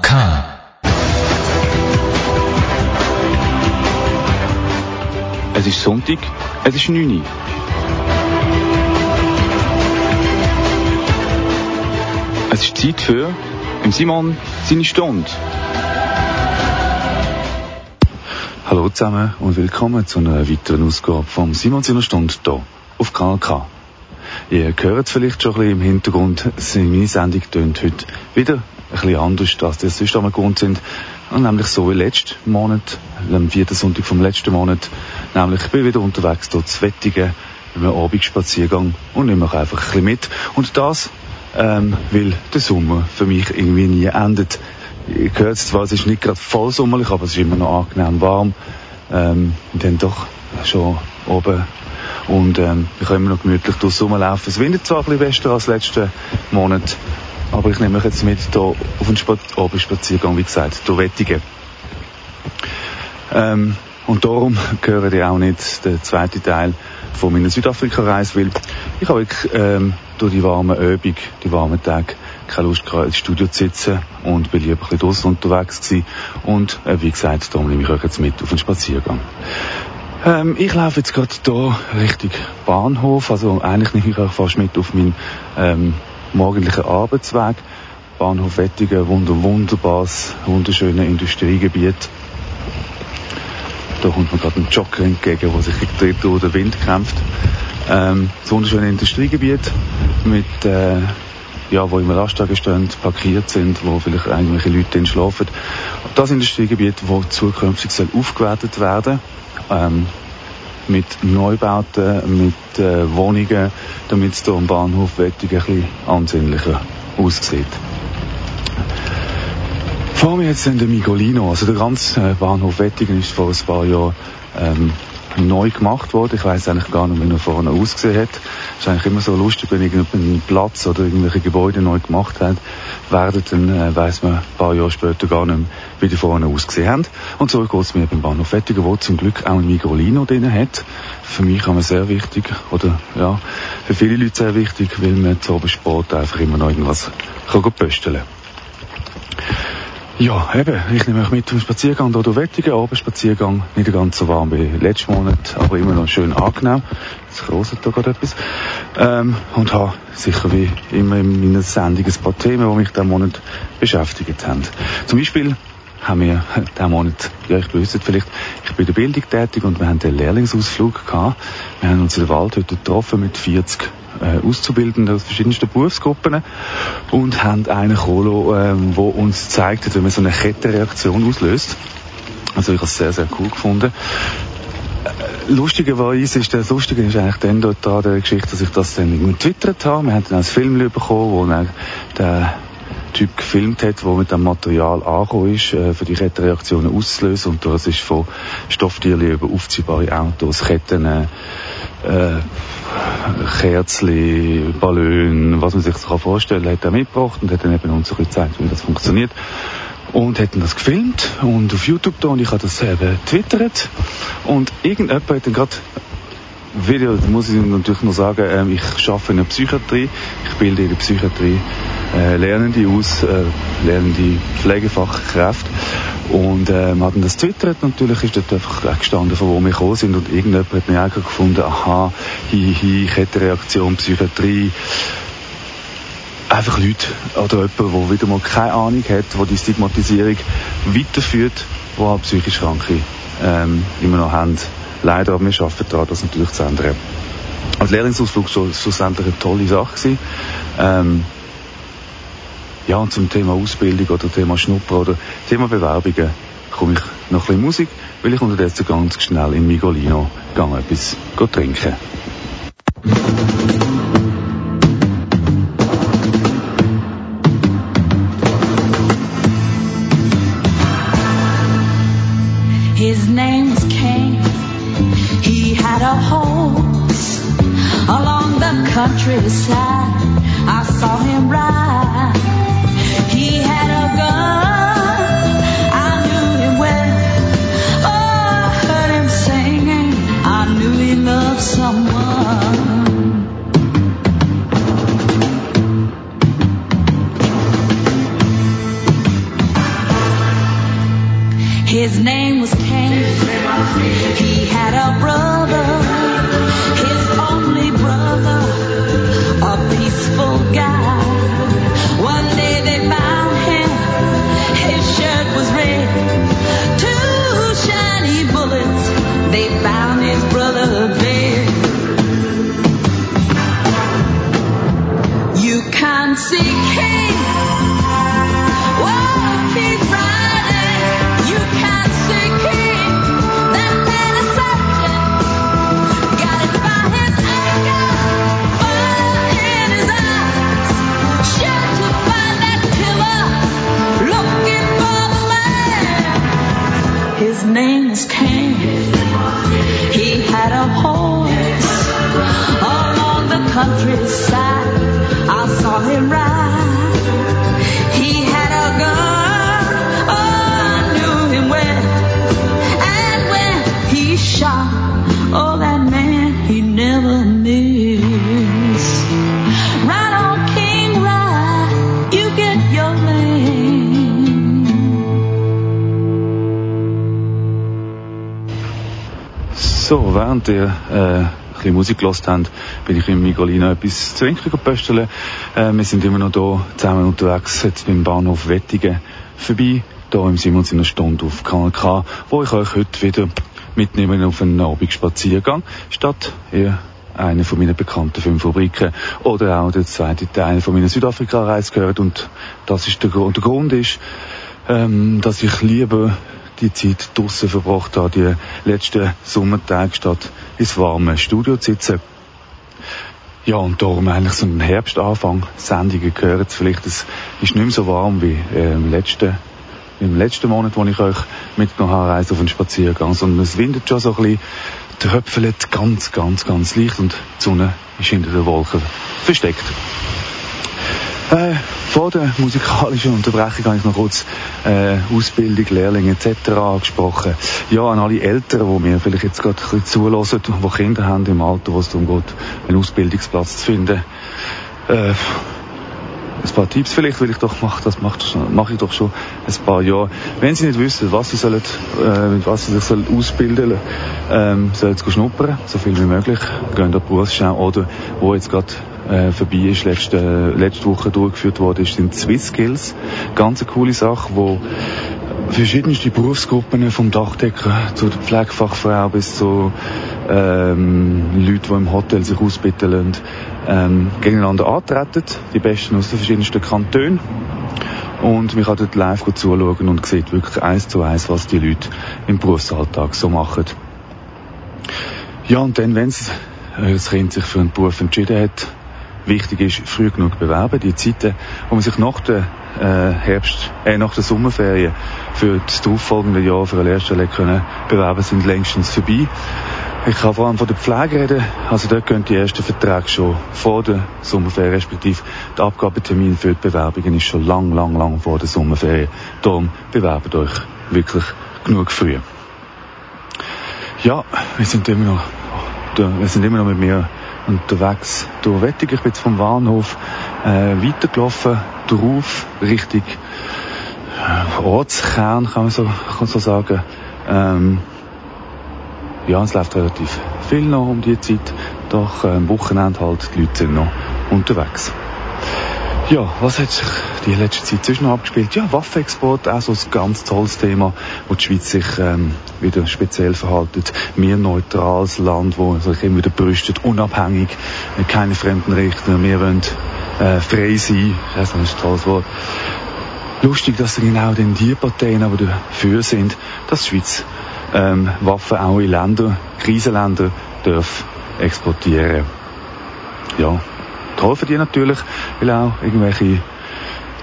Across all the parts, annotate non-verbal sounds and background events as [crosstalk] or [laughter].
K. Es ist Sonntag, es ist 9 Uhr. Es ist Zeit für im Simon seine Stunde. Hallo zusammen und willkommen zu einer weiteren Ausgabe vom Simon seiner Stunde hier auf KLK. Ihr hört es vielleicht schon ein bisschen im Hintergrund, meine Sendung tönt heute wieder bisschen anders, als die sonst einmal gewohnt sind. Nämlich so wie letzten Monat, am vierten Sonntag vom letzten Monat. Nämlich, ich bin wieder unterwegs dort zu Wettigen, mit einem Abendspaziergang und nehme auch einfach ein bisschen mit. Und das, ähm, weil der Sommer für mich irgendwie nie endet. Ihr hört es zwar, es ist nicht gerade voll sommerlich, aber es ist immer noch angenehm warm. Ähm, und dann doch schon oben und ähm, wir können immer noch gemütlich durchs rumlaufen. Es windet zwar ein bisschen besser als letzten Monat, aber ich nehme euch jetzt mit hier auf einen Sp Abendspaziergang, wie gesagt, durch Wettigen. Ähm, und darum gehört ja auch nicht der zweite Teil von meiner Südafrika-Reise, weil ich habe wirklich ähm, durch die warme Übung, die warmen Tage, keine Lust gehabt, ins Studio zu sitzen und bin lieber ein bisschen draussen unterwegs gewesen. Und äh, wie gesagt, darum nehme ich euch jetzt mit auf einen Spaziergang. Ähm, ich laufe jetzt gerade hier Richtung Bahnhof, also eigentlich nehme ich euch fast mit auf meinen ähm, morgendlichen Arbeitsweg. Bahnhof Wettigen, wunder, wunderbares, wunderschönes Industriegebiet. Da kommt mir gerade ein Jogger entgegen, der sich durch den Wind kämpft. Ähm, das wunderschöne Industriegebiet mit, äh, ja, wo immer Lastwagen stehen, parkiert sind, wo vielleicht irgendwelche Leute drin schlafen. Das Industriegebiet, wo zukünftig soll aufgewertet werden ähm, mit Neubauten, mit äh, Wohnungen, damit es hier am Bahnhof Wettigen ein bisschen ansehnlicher aussieht. Vor mir jetzt in der Migolino, also der ganze äh, Bahnhof Wettigen ist vor ein paar Jahren ähm, neu gemacht worden. Ich weiß eigentlich gar nicht, wie er vorne ausgesehen hat. Es ist eigentlich immer so lustig, wenn irgendein Platz oder irgendwelche Gebäude neu gemacht hat, werden, dann äh, weiß man ein paar Jahre später gar nicht mehr, wie die vorne ausgesehen haben. Und so geht es mir beim Bahnhof Wettigen, wo zum Glück auch ein Migrolino drin hat. Für mich aber sehr wichtig, oder ja, für viele Leute sehr wichtig, weil man zu oben Sport einfach immer noch irgendwas kann pösteln kann. Ja, eben, ich nehme euch mit zum Spaziergang hier durch Wettigen, Abendspaziergang, nicht ganz so warm wie letzten Monat, aber immer noch schön angenehm. Jetzt kroset da gerade etwas. Ähm, und habe sicher wie immer in meiner Sendung ein paar Themen, die mich diesen Monat beschäftigt haben. Zum Beispiel haben wir diesen Monat, ja, ich wisst vielleicht, ich bin in der Bildung tätig und wir haben einen Lehrlingsausflug gehabt. Wir haben uns in der Wald heute getroffen mit 40 äh, Auszubildenden aus verschiedensten Berufsgruppen und haben einen Kolo, ähm, wo uns zeigt, wie man so eine Kettenreaktion auslöst. Also ich habe es sehr, sehr cool gefunden. Äh, lustigerweise ist das Lustige ist eigentlich dann dort an der Geschichte, dass ich das dann getwittert habe. Wir haben dann ein Film bekommen, wo dann der Typ gefilmt hat, der mit dem Material angekommen ist, äh, für die Kettenreaktionen auszulösen. Und das ist von Stofftierchen über aufziehbare Autos, Ketten, äh, Kerzli, Ballon, was man sich so vorstellen kann, hat er mitgebracht und hat dann eben uns so gezeigt, wie das funktioniert. Und hätten das gefilmt und auf YouTube da und ich habe das eben twittert. Und irgendjemand hat dann gerade Video, da muss ich natürlich noch sagen, ähm, ich arbeite in der Psychiatrie, ich bilde in der Psychiatrie äh, Lernende aus, äh, lernende Pflegefachkräfte und äh, wir hatten das twittert natürlich ist dort einfach gestanden, von wo wir gekommen sind und irgendjemand hat mir auch gefunden, aha, hi, hi, Kettenreaktion, Psychiatrie, einfach Leute oder jemand, der wieder mal keine Ahnung hat, der die Stigmatisierung weiterführt, wo halt psychisch Kranke ähm, immer noch haben. Leider, aber wir arbeiten daran, das natürlich zu ändern. Als Lehrlingsausflug war schlussendlich eine tolle Sache. Ähm, ja, und zum Thema Ausbildung oder Thema Schnupper oder Thema Bewerbungen komme ich noch ein bisschen Musik, weil ich unterdessen ganz schnell in Migolino gehe etwas trinken. His name was Cain. He had a horse along the countryside. Während ihr äh, bisschen Musik gehört habt, bin ich im Migolino etwas zu trinken gepöstelt. Äh, wir sind immer noch hier zusammen unterwegs, jetzt beim Bahnhof Wettigen vorbei, hier im Simons in einer Stunde auf Kanal K, wo ich euch heute wieder mitnehme auf einen Abendspaziergang, statt ihr eine von meinen bekannten fünf Fabriken oder auch der zweite Teil von meiner Südafrika-Reise gehört und das ist der Grund. Der Grund ist, ähm, dass ich lieber die Zeit draussen verbracht habe, die letzten Sommertage statt ins warme Studio zu sitzen. Ja, und darum eigentlich so ein Herbstanfang Sendungen gehören vielleicht, es ist nicht mehr so warm wie äh, im letzten im letzten Monat, wo ich euch mitgenommen habe, Reise auf einen Spaziergang, sondern es windet schon so ein bisschen, tröpfelt ganz, ganz, ganz leicht und die Sonne ist hinter den Wolken versteckt. Äh, vor der musikalischen Unterbrechung habe ich noch kurz äh, Ausbildung, Lehrlinge etc. angesprochen. Ja, an alle Eltern, die mir vielleicht jetzt gerade ein bisschen zulassen, die Kinder haben im Alter, wo es darum geht, einen Ausbildungsplatz zu finden. Äh, ein paar Tipps vielleicht, weil ich doch mache, das mache mach ich doch schon ein paar Jahre. Wenn Sie nicht wissen, was Sie sollen, äh, mit was Sie sich sollen ausbilden, ähm, sollen Sie schnuppern, so viel wie möglich. Gehen da Berufsschau oder wo jetzt gerade äh, vorbei ist, letzte, letzte Woche durchgeführt worden ist, sind Swiss Skills. Ganz eine coole Sache, wo verschiedenste Berufsgruppen vom Dachdecker zu der Pflegefachfrau bis zu ähm, Leuten, die im Hotel sich ausbilden lassen, ähm, gegeneinander antreten, die Besten aus den verschiedensten Kantonen. Und man kann dort live gut zuschauen und sieht wirklich eins zu eins, was die Leute im Berufsalltag so machen. Ja, und dann, wenn das Kind sich für einen Beruf entschieden hat, wichtig ist, früh genug bewerben. Die Zeiten, wo man sich nach der äh, Herbst, äh, nach der Sommerferien für das darauffolgende Jahr für eine Lehrstelle können bewerben, sind längstens vorbei. Ich kann vor allem von der Pflege reden. Also dort gehen die ersten Verträge schon vor der Sommerferien, respektive der Abgabetermin für die Bewerbungen ist schon lang, lang, lang vor der Sommerferien. Darum bewerbt euch wirklich genug früh. Ja, wir sind immer noch, wir sind immer noch mit mir unterwegs durch Wettig. Ich bin jetzt vom Bahnhof äh, weitergelaufen, drauf, Richtung äh, Ortskern, kann man so, kann man so sagen. Ähm, ja, es läuft relativ viel noch um die Zeit, doch äh, am Wochenende halt, die Leute sind noch unterwegs. Ja, was hat sich die letzte Zeit zwischen abgespielt? Ja, Waffenexport, auch so ein ganz tolles Thema, wo die Schweiz sich ähm, wieder speziell verhaltet. Wir neutrales Land, wo sich immer wieder brüstet, unabhängig, äh, keine fremden Richter, wir wollen äh, frei sein. Das ist ein tolles Wort. Lustig, dass genau denn die Parteien aber dafür sind, dass die Schweiz ähm, Waffen auch in Länder, Krisenländer, darf exportieren. Ja, für die natürlich, weil auch irgendwelche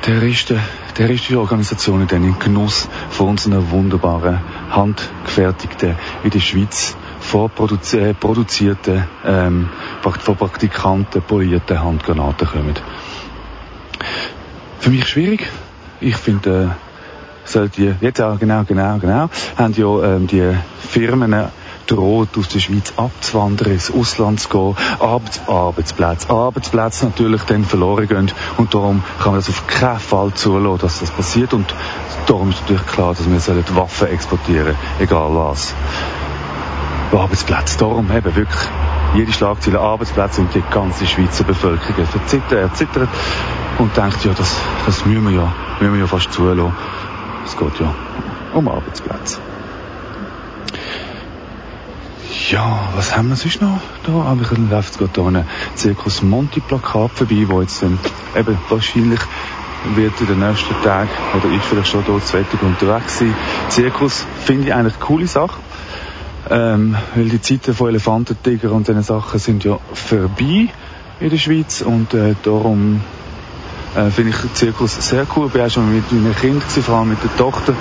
Terroristen, terroristische Organisationen dann in Genuss von unseren wunderbaren, handgefertigten, in der Schweiz vorproduzierten, ähm, von Praktikanten polierten Handgranaten kommen. Für mich schwierig. Ich finde, äh, sollte jetzt auch, genau, genau, genau, haben ja ähm, die Firmen droht, aus der Schweiz abzuwandern, ins Ausland zu gehen, Arbeits Arbeitsplätze, Arbeitsplätze natürlich dann verloren gehen und darum kann man das auf keinen Fall zulassen, dass das passiert und darum ist natürlich klar, dass wir Waffen exportieren, egal was. Arbeitsplätze, darum eben wirklich jede Schlagzeile Arbeitsplätze und die ganze Schweizer Bevölkerung verzittert, erzittert und denkt, ja, das, das müssen wir ja, müssen wir ja fast zulassen. Es geht ja um Arbeitsplätze. Ja, was haben wir sonst noch da? Aber ich läuft gerade hier ein Zirkus Monti Plakat vorbei, wo jetzt ähm, eben wahrscheinlich wird in den nächsten Tagen oder ich vielleicht schon dort zweitig unterwegs sein. Zirkus finde ich eigentlich coole Sache. Ähm, weil die Zeiten von Elefantentiger und diesen Sachen sind ja vorbei in der Schweiz und äh, darum äh, finde ich Zirkus sehr cool. Ich war auch schon mit meinen Kindern, vor allem mit der Tochter,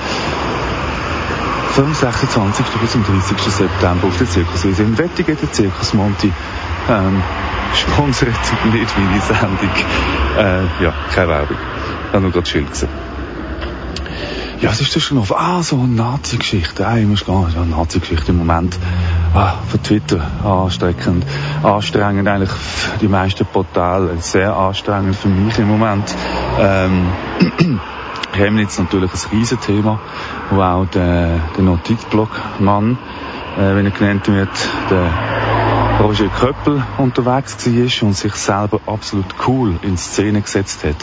vom 26. bis zum 30. September auf der Zirkuswiese in Wettigen, der Zirkus Monti. Ähm, sponsert nicht meine Sendung. Äh, ja, keine Werbung. Ich habe nur gerade Schild gesehen. Ja, was ist schon noch? Ah, so eine Nazi-Geschichte. Ah, ich muss gehen. Ja, Nazi-Geschichte im Moment. Ah, von Twitter. Ansteckend. Anstrengend eigentlich für die meisten Portale. Sehr anstrengend für mich im Moment. Ähm, [clears throat] Chemnitz natürlich ein Riesenthema, wo auch der, der Notizblockmann, äh, wenn er genannt wird, der Roger Köppel unterwegs war und sich selber absolut cool in Szene gesetzt hat.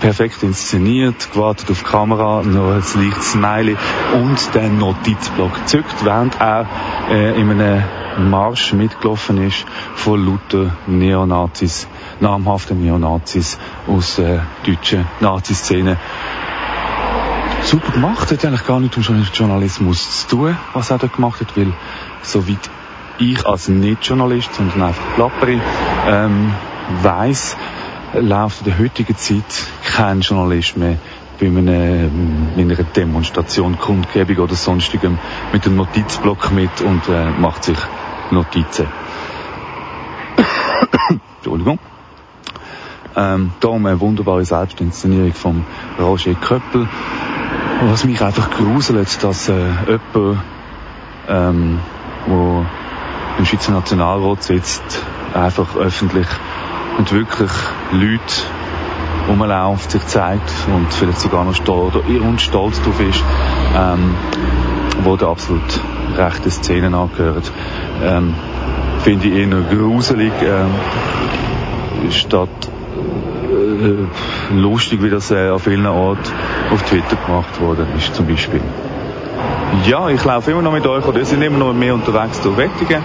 Perfekt inszeniert, gewartet auf die Kamera, noch ein leichtes Smiley und den Notizblock zückt, während er äh, in einem Marsch mitgelaufen ist von lauter Neonazis, namhaften Neonazis aus der äh, deutschen Nazi-Szene. Super gemacht, hat eigentlich gar nichts um Journalismus zu tun, was er da gemacht hat, weil soweit ich als Nicht-Journalist, sondern einfach Plapperi, ähm, weiss, läuft in der heutigen Zeit kein Journalist mehr bei einer, einer Demonstration, Kundgebung oder sonstigem mit einem Notizblock mit und äh, macht sich Notizen. [coughs] Entschuldigung. Ähm, da eine wunderbare Selbstinszenierung von Roger Köppel. Was mich einfach gruselt, dass äh, jemand, ähm, wo im Schweizer Nationalrat sitzt, einfach öffentlich und wirklich Leute rumläuft, sich zeigt und vielleicht sogar noch stolz, oder und stolz drauf ist, ähm, wo der absolut rechten Szenen angehören. Ähm, Finde ich eher gruselig, ähm, statt äh, lustig, wie das äh, an vielen Orten auf Twitter gemacht worden ist, zum Beispiel. Ja, ich laufe immer noch mit euch, oder wir sind immer noch mehr unterwegs durch Wettigen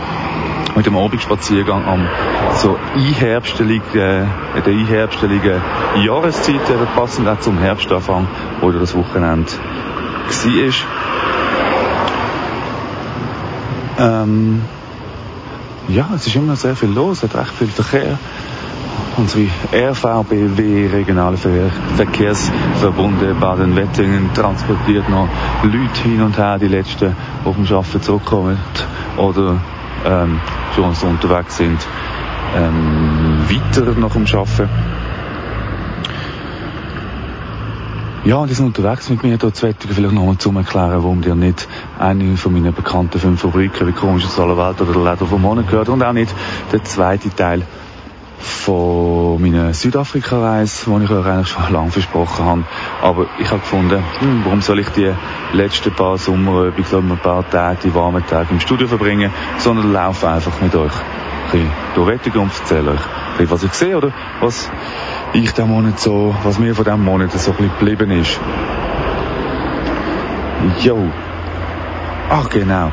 mit dem Abendspaziergang am so einherbsteligen, äh, der einherbsteligen Jahreszeit, äh, passend auch zum Herbstanfang, wo das Wochenende war. Ähm, ja, es ist immer sehr viel los, es hat recht viel Verkehr. Unsere RVBW, Regionale Verkehrsverbunde Baden-Wettingen, transportiert noch Leute hin und her, die letzten auf dem Arbeiten zurückkommen oder ähm, schon so unterwegs sind, ähm, weiter nach dem Arbeiten. Ja, und die sind unterwegs mit mir dort zu vielleicht nochmal zum Erklären, warum dir nicht eine von meinen bekannten fünf Fabriken wie Komisches aller Welt oder der Leder vom Monat gehört und auch nicht der zweite Teil von meiner Südafrika-Reise, die ich euch eigentlich schon lange versprochen habe. Aber ich habe gefunden, hm, warum soll ich die letzten paar Sommerübungen, ein paar Tage, die warmen Tage im Studio verbringen, sondern laufe einfach mit euch ein bisschen durch und erzähle euch was ich sehe oder was ich diesen Monat so, was mir von diesem Monat so ein bisschen geblieben ist. Jo. Ach genau.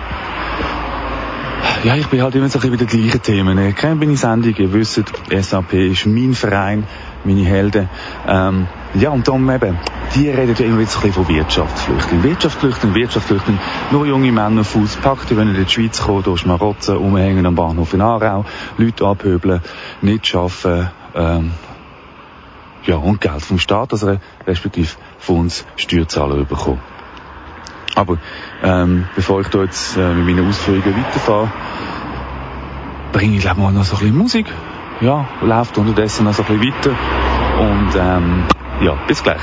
Ja, ich bin halt immer so ein bisschen bei den gleichen Themen. Ich kenne meine Sendung, ihr wisst, SAP ist mein Verein, meine Helden. Ähm, ja, und dann eben, die reden ja immer wieder so ein bisschen von Wirtschaftsflüchtlingen. Wirtschaftsflüchtling, Wirtschaftsflüchtling, nur junge Männer auf Fuß die wollen in die Schweiz kommen, durch Schmarotzen, umhängen am Bahnhof in Aarau, Leute abhöbeln, nicht arbeiten, ähm, ja, und Geld vom Staat, also respektive von uns Steuerzahler bekommen. Aber ähm, bevor ich da jetzt äh, mit meinen Ausführungen weiterfahre, bringe ich glaube mal noch so ein bisschen Musik. Ja, läuft unterdessen noch so ein bisschen weiter. Und ähm, ja, bis gleich.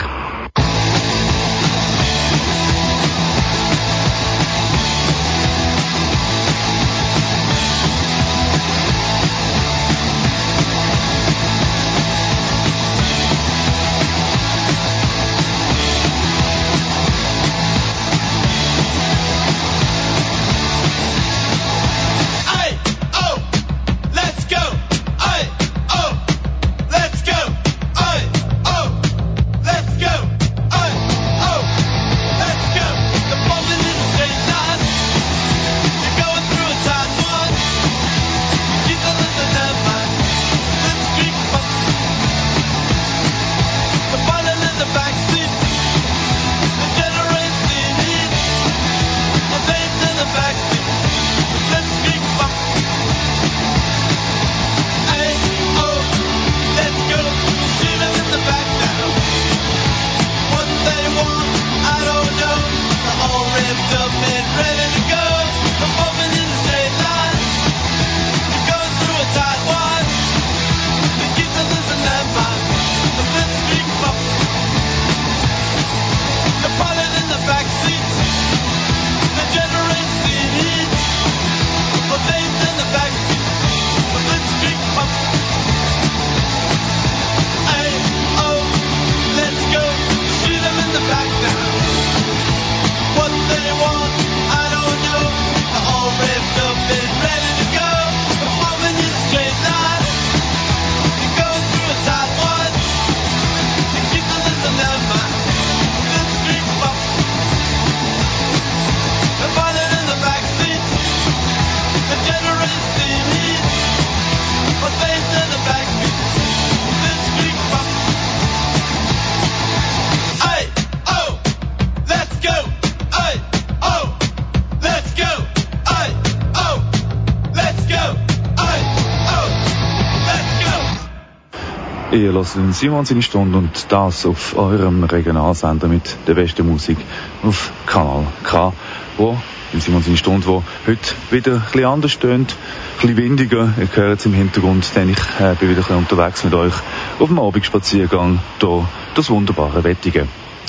Ihr hört Simon seine Stunde und das auf eurem Regionalsender mit der besten Musik auf Kanal K, wo Simon seine Stunde, wo heute wieder ein bisschen anders tönt, ein bisschen windiger. Ihr hört es im Hintergrund, denn ich äh, bin wieder ein bisschen unterwegs mit euch auf dem Abendspaziergang hier das wunderbare Wettige.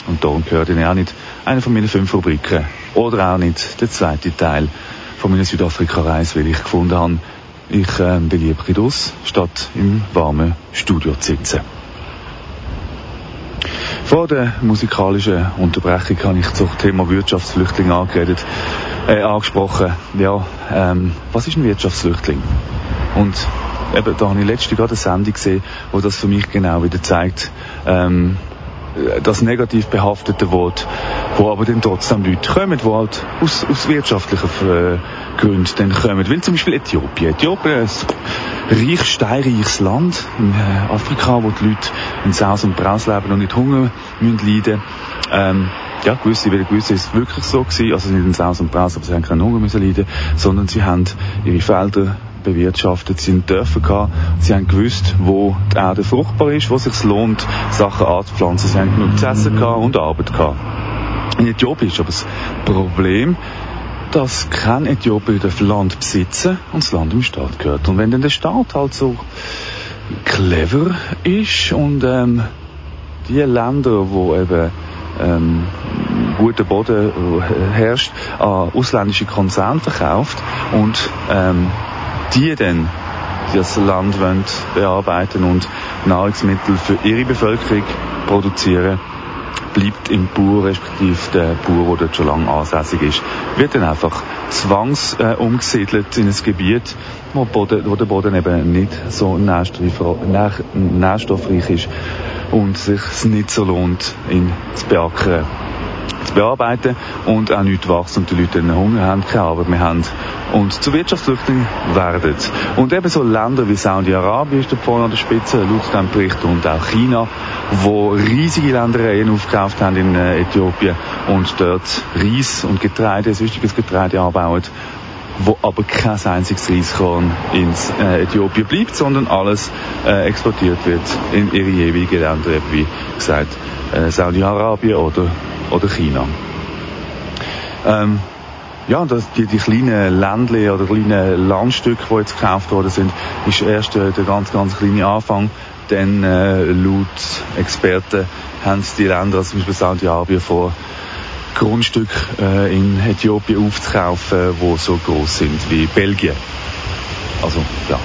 Und darum gehört ihr auch nicht eine von meinen fünf Rubriken oder auch nicht der zweite Teil von meiner Südafrika-Reise, weil ich gefunden habe, ich äh, bin lieber aus, statt im warmen Studio zu sitzen. Vor der musikalischen Unterbrechung habe ich zum Thema Wirtschaftsflüchtling angeredet, äh, angesprochen. Ja, ähm, was ist ein Wirtschaftsflüchtling? Und eben, da habe ich letztens gerade eine Sendung gesehen, wo das für mich genau wieder zeigt, ähm, das negativ behaftete Wort, wo aber dann trotzdem Leute kommen, die halt aus, aus wirtschaftlichen äh, Gründen dann kommen. Weil zum Beispiel Äthiopien. Äthiopien ist ein reich, steinreiches Land in äh, Afrika, wo die Leute in Saus und Braus leben und nicht Hunger müssen leiden. Ähm, ja, gewisse, weil gewisse ist es wirklich so gewesen, also nicht in Saus und Braus, aber sie haben keinen Hunger müssen leiden, sondern sie haben ihre Felder bewirtschaftet. Sie haben Dörfer gehabt. Sie haben gewusst, wo die Erde fruchtbar ist, wo es sich lohnt, Sachen anzupflanzen. Sie haben genug zu essen gehabt und Arbeit gehabt. In Äthiopien ist aber das Problem, dass kein Äthiopier das Land besitzen und das Land im Staat gehört. Und wenn dann der Staat halt so clever ist und ähm, die Länder, wo eben ähm, guter Boden herrscht, an ausländische Konzerne verkauft und ähm, die dann das Land wollen bearbeiten und Nahrungsmittel für ihre Bevölkerung produzieren, bleibt im Bauer, respektive der Bauer, der dort schon lange ansässig ist, wird dann einfach zwangs äh, umgesiedelt in ein Gebiet, wo, Boden, wo der Boden eben nicht so nährstoffreich ist und sich nicht so lohnt, ihn zu beackern bearbeiten und auch nicht wachsen. Und die Leute dann Hunger haben, keine Arbeit mehr haben. Und zu Wirtschaftsflüchtlingen werden. Und eben so Länder wie Saudi-Arabien ist da vorne an der Spitze, laut diesem Bericht, und auch China, wo riesige Ländereien aufgekauft haben in äh, Äthiopien. Und dort Reis und Getreide, sonstiges Getreide anbauen wo aber kein einziges Reiskorn in äh, Äthiopien bleibt, sondern alles äh, exportiert wird in ihre jeweiligen Länder, wie gesagt, äh, Saudi-Arabien oder oder China. Ähm, ja, das, die, die kleinen Ländle oder kleinen Landstücke, die jetzt gekauft worden sind, ist erst äh, der ganz, ganz kleine Anfang. Denn äh, laut Experten haben die Länder, also zum Beispiel Saudi-Arabien, vor, Grundstücke äh, in Äthiopien aufzukaufen, die so groß sind wie Belgien. Also, ja.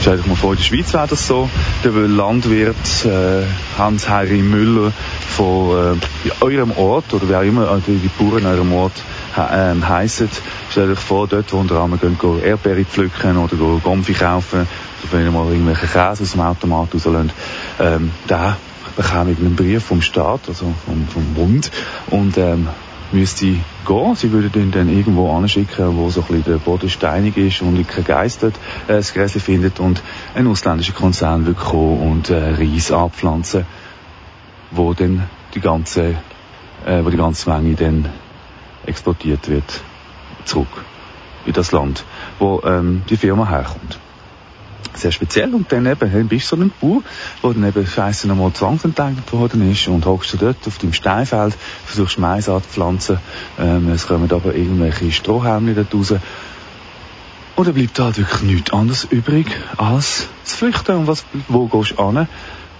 Stellt euch mal vor, in der Schweiz wäre das so. Der Landwirt äh, Hans-Harry Müller von äh, eurem Ort, oder wer immer äh, die, Bauern in eurem Ort äh, heissen, stellt euch vor, dort, wo unter anderem gehen, Erdbeere pflücken oder Gomfi kaufen, oder wenn ihr mal irgendwelche Käse aus dem Automat rauslässt, ähm, der bekomme ich einen Brief vom Staat, also vom, vom Bund, und ähm, müsste gehen. Sie würden ihn dann irgendwo anschicken, wo so ein bisschen der Boden steinig ist und kein Geist dort äh, das Gräschen findet und ein ausländischer Konzern wird kommen und äh, Reis abpflanzen, wo dann die ganze, äh, wo die ganze Menge dann exportiert wird zurück in das Land, wo ähm, die Firma herkommt sehr speziell. Und dann eben, bist du so ein Bauer, wo dann eben scheiße nochmal zwangsenteignet worden ist und hockst du dort auf dem Steinfeld, versuchst Mais anzupflanzen, ähm, es kommen aber irgendwelche Strohhalme dort raus. Und dann bleibt halt wirklich nichts anderes übrig, als zu flüchten. Und was, wo gehst du an?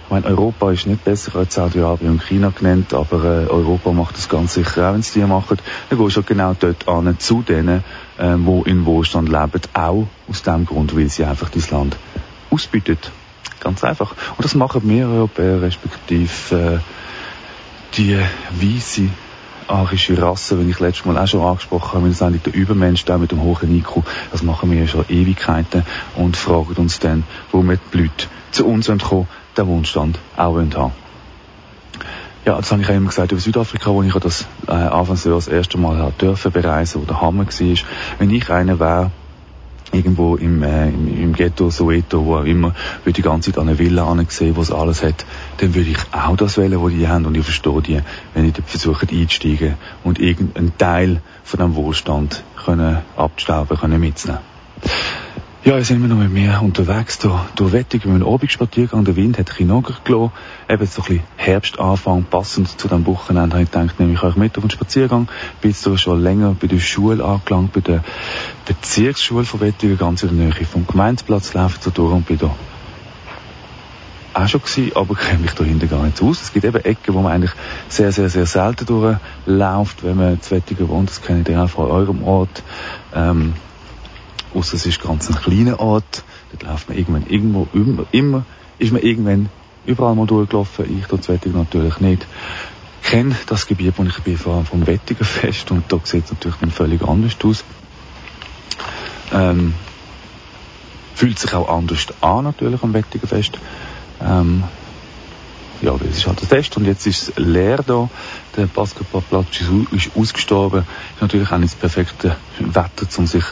Ich meine, Europa ist nicht besser als Saudi-Arabien und China genannt, aber äh, Europa macht das ganz sicher auch, wenn es die machen. Dann gehst du genau dort an, zu denen, äh, wo in Wohlstand leben, auch aus dem Grund, weil sie einfach das Land ausbietet. Ganz einfach. Und das machen wir Europäer, respektive äh, die weiße arische Rasse, wenn ich letztes Mal auch schon angesprochen habe, wir sind eigentlich der Übermensch, der mit dem hohen IQ, das machen wir schon Ewigkeiten und fragen uns dann, warum die Leute zu uns kommen den Wohnstand auch haben ja, das habe ich auch immer gesagt über Südafrika, wo ich das äh, anfangs das erste Mal hat dürfen bereisen, wo der Hammer war. Wenn ich einer wäre, irgendwo im, äh, im, im Ghetto, Soweto, wo auch immer, würde die ganze Zeit an eine Villa ansehen, wo es alles hat, dann würde ich auch das wählen, was die haben. Und ich verstehe die, wenn ich versuche einzusteigen und irgendeinen Teil von dem Wohlstand können abstauben, können mitzunehmen. Ja, jetzt sind wir noch mit mir unterwegs hier durch Wettig mit einem Abendspaziergang. Der Wind hat ein bisschen nachgelassen. Eben so ein bisschen Herbstanfang, passend zu diesem Wochenende, habe ich gedacht, nehme ich euch mit auf den Spaziergang. Bin jetzt schon länger bei der Schule angelangt, bei der Bezirksschule von Wettigen, ganz in der Nähe vom Gemeindeplatz, laufe so durch und bin da auch schon gewesen, aber [laughs] kenne mich da hinten gar nicht aus. Es gibt eben Ecken, wo man eigentlich sehr, sehr, sehr selten durchläuft, wenn man zu Wettigen wohnt. Das kenne ich auch von eurem Ort. Ähm, Außer es ist ganz ein kleiner Ort. Dort läuft man irgendwann irgendwo, immer, immer ist man irgendwann überall mal durchgelaufen. Ich dort Wettigen natürlich nicht. Ich kenne das Gebiet, wo ich bin, vor allem vom Wettiger Fest und da sieht es natürlich dann völlig anders aus. Ähm, fühlt sich auch anders an natürlich am Wettiger Fest. Ähm, ja, es ist halt das Fest und jetzt ist es leer da. Der Basketballplatz ist, ist ausgestorben. Ist natürlich auch nicht das perfekte Wetter, um sich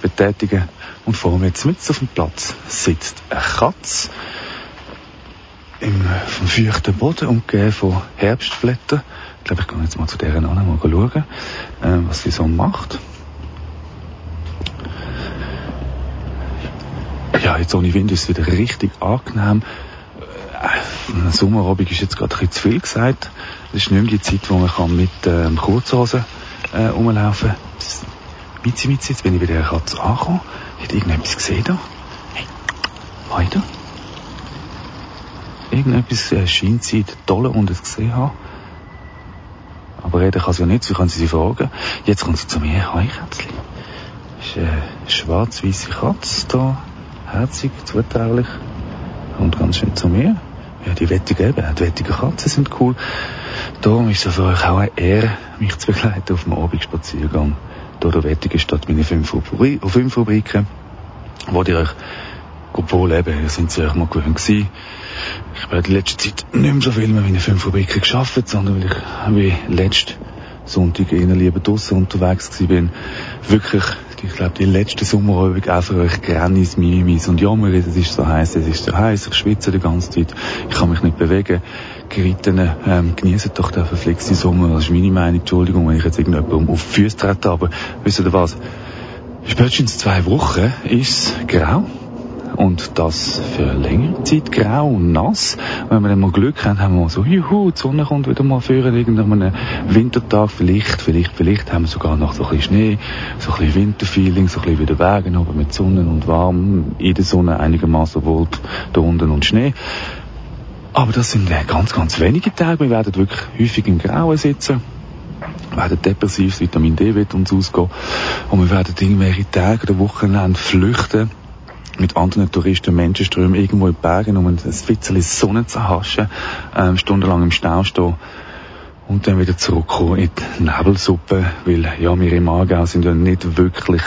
betätigen. Und vor mir jetzt mit auf dem Platz sitzt eine Katze im, vom feuchten Boden umgeben von Herbstblättern. Ich glaube, ich gehe jetzt mal zu deren an, mal schauen, äh, was sie so macht. Ja, jetzt ohne Wind ist es wieder richtig angenehm. Äh, Sommerabend ist jetzt gerade ein bisschen zu viel gesagt. Das ist nicht mehr die Zeit, wo man kann mit ähm, Kurzhosen äh, rumlaufen kann. Mitzi, Mitzi, jetzt bin ich bei der Katze angekommen. Hat irgendetwas gesehen da? Hey, weiter. Irgendetwas äh, scheint sie toll und es gesehen haben. Aber reden kann sie ja nicht, wie kann sie sie fragen. Jetzt kommt sie zu mir. Hi, Kätzchen. Ist eine schwarz-weiße Katze da. Herzig, zutraulich. Kommt ganz schön zu mir. Ja, die wettigen eben, die wettigen Katzen sind cool. Darum ist es für euch auch eine Ehre, mich zu begleiten auf dem Abendspaziergang durch die Wettige Stadt meine fünf, Rubri fünf Rubriken, wo ihr euch obwohl eben, ihr sind sie euch mal gewöhnt gewesen. Ich habe in letzter Zeit nicht mehr so viel mit meinen fünf Rubriken geschafft, sondern weil ich wie letzten Sonntag eher lieber draussen unterwegs bin. Wirklich, ich glaube, die letzte Sommerübung auch für euch Grannis, Mimis und Jammer, es ist so heiß, es ist so heiß, ich schwitze die ganze Zeit, ich kann mich nicht bewegen. Geritten, ähm, genießen doch den verflixten Sommer. Das ist meine Meinung. Entschuldigung, wenn ich jetzt irgendjemandem auf die Füße trete, aber wisst ihr was? Spätestens zwei Wochen ist es grau. Und das für längere Zeit grau und nass. Wenn wir dann mal Glück haben, haben wir so, juhu, die Sonne kommt wieder mal vor, irgendeinem Wintertag, vielleicht, vielleicht, vielleicht haben wir sogar noch so ein bisschen Schnee, so ein bisschen Winterfeeling, so ein bisschen wieder Bergen oben mit Sonne und warm, in der Sonne einigermaßen wohl da unten und Schnee. Aber das sind äh, ganz, ganz wenige Tage. Wir werden wirklich häufig im Grauen sitzen. Wir werden depressiv, Vitamin D wird uns ausgehen. Und wir werden irgendwelche Tage oder Wochenende flüchten mit anderen Touristen Menschenströmen irgendwo in Bergen, um ein bisschen Sonne zu haschen, ähm, stundenlang im Stau stehen und dann wieder zurückkommen in die Nebelsuppe, weil ja, wir im Aargau sind ja nicht wirklich,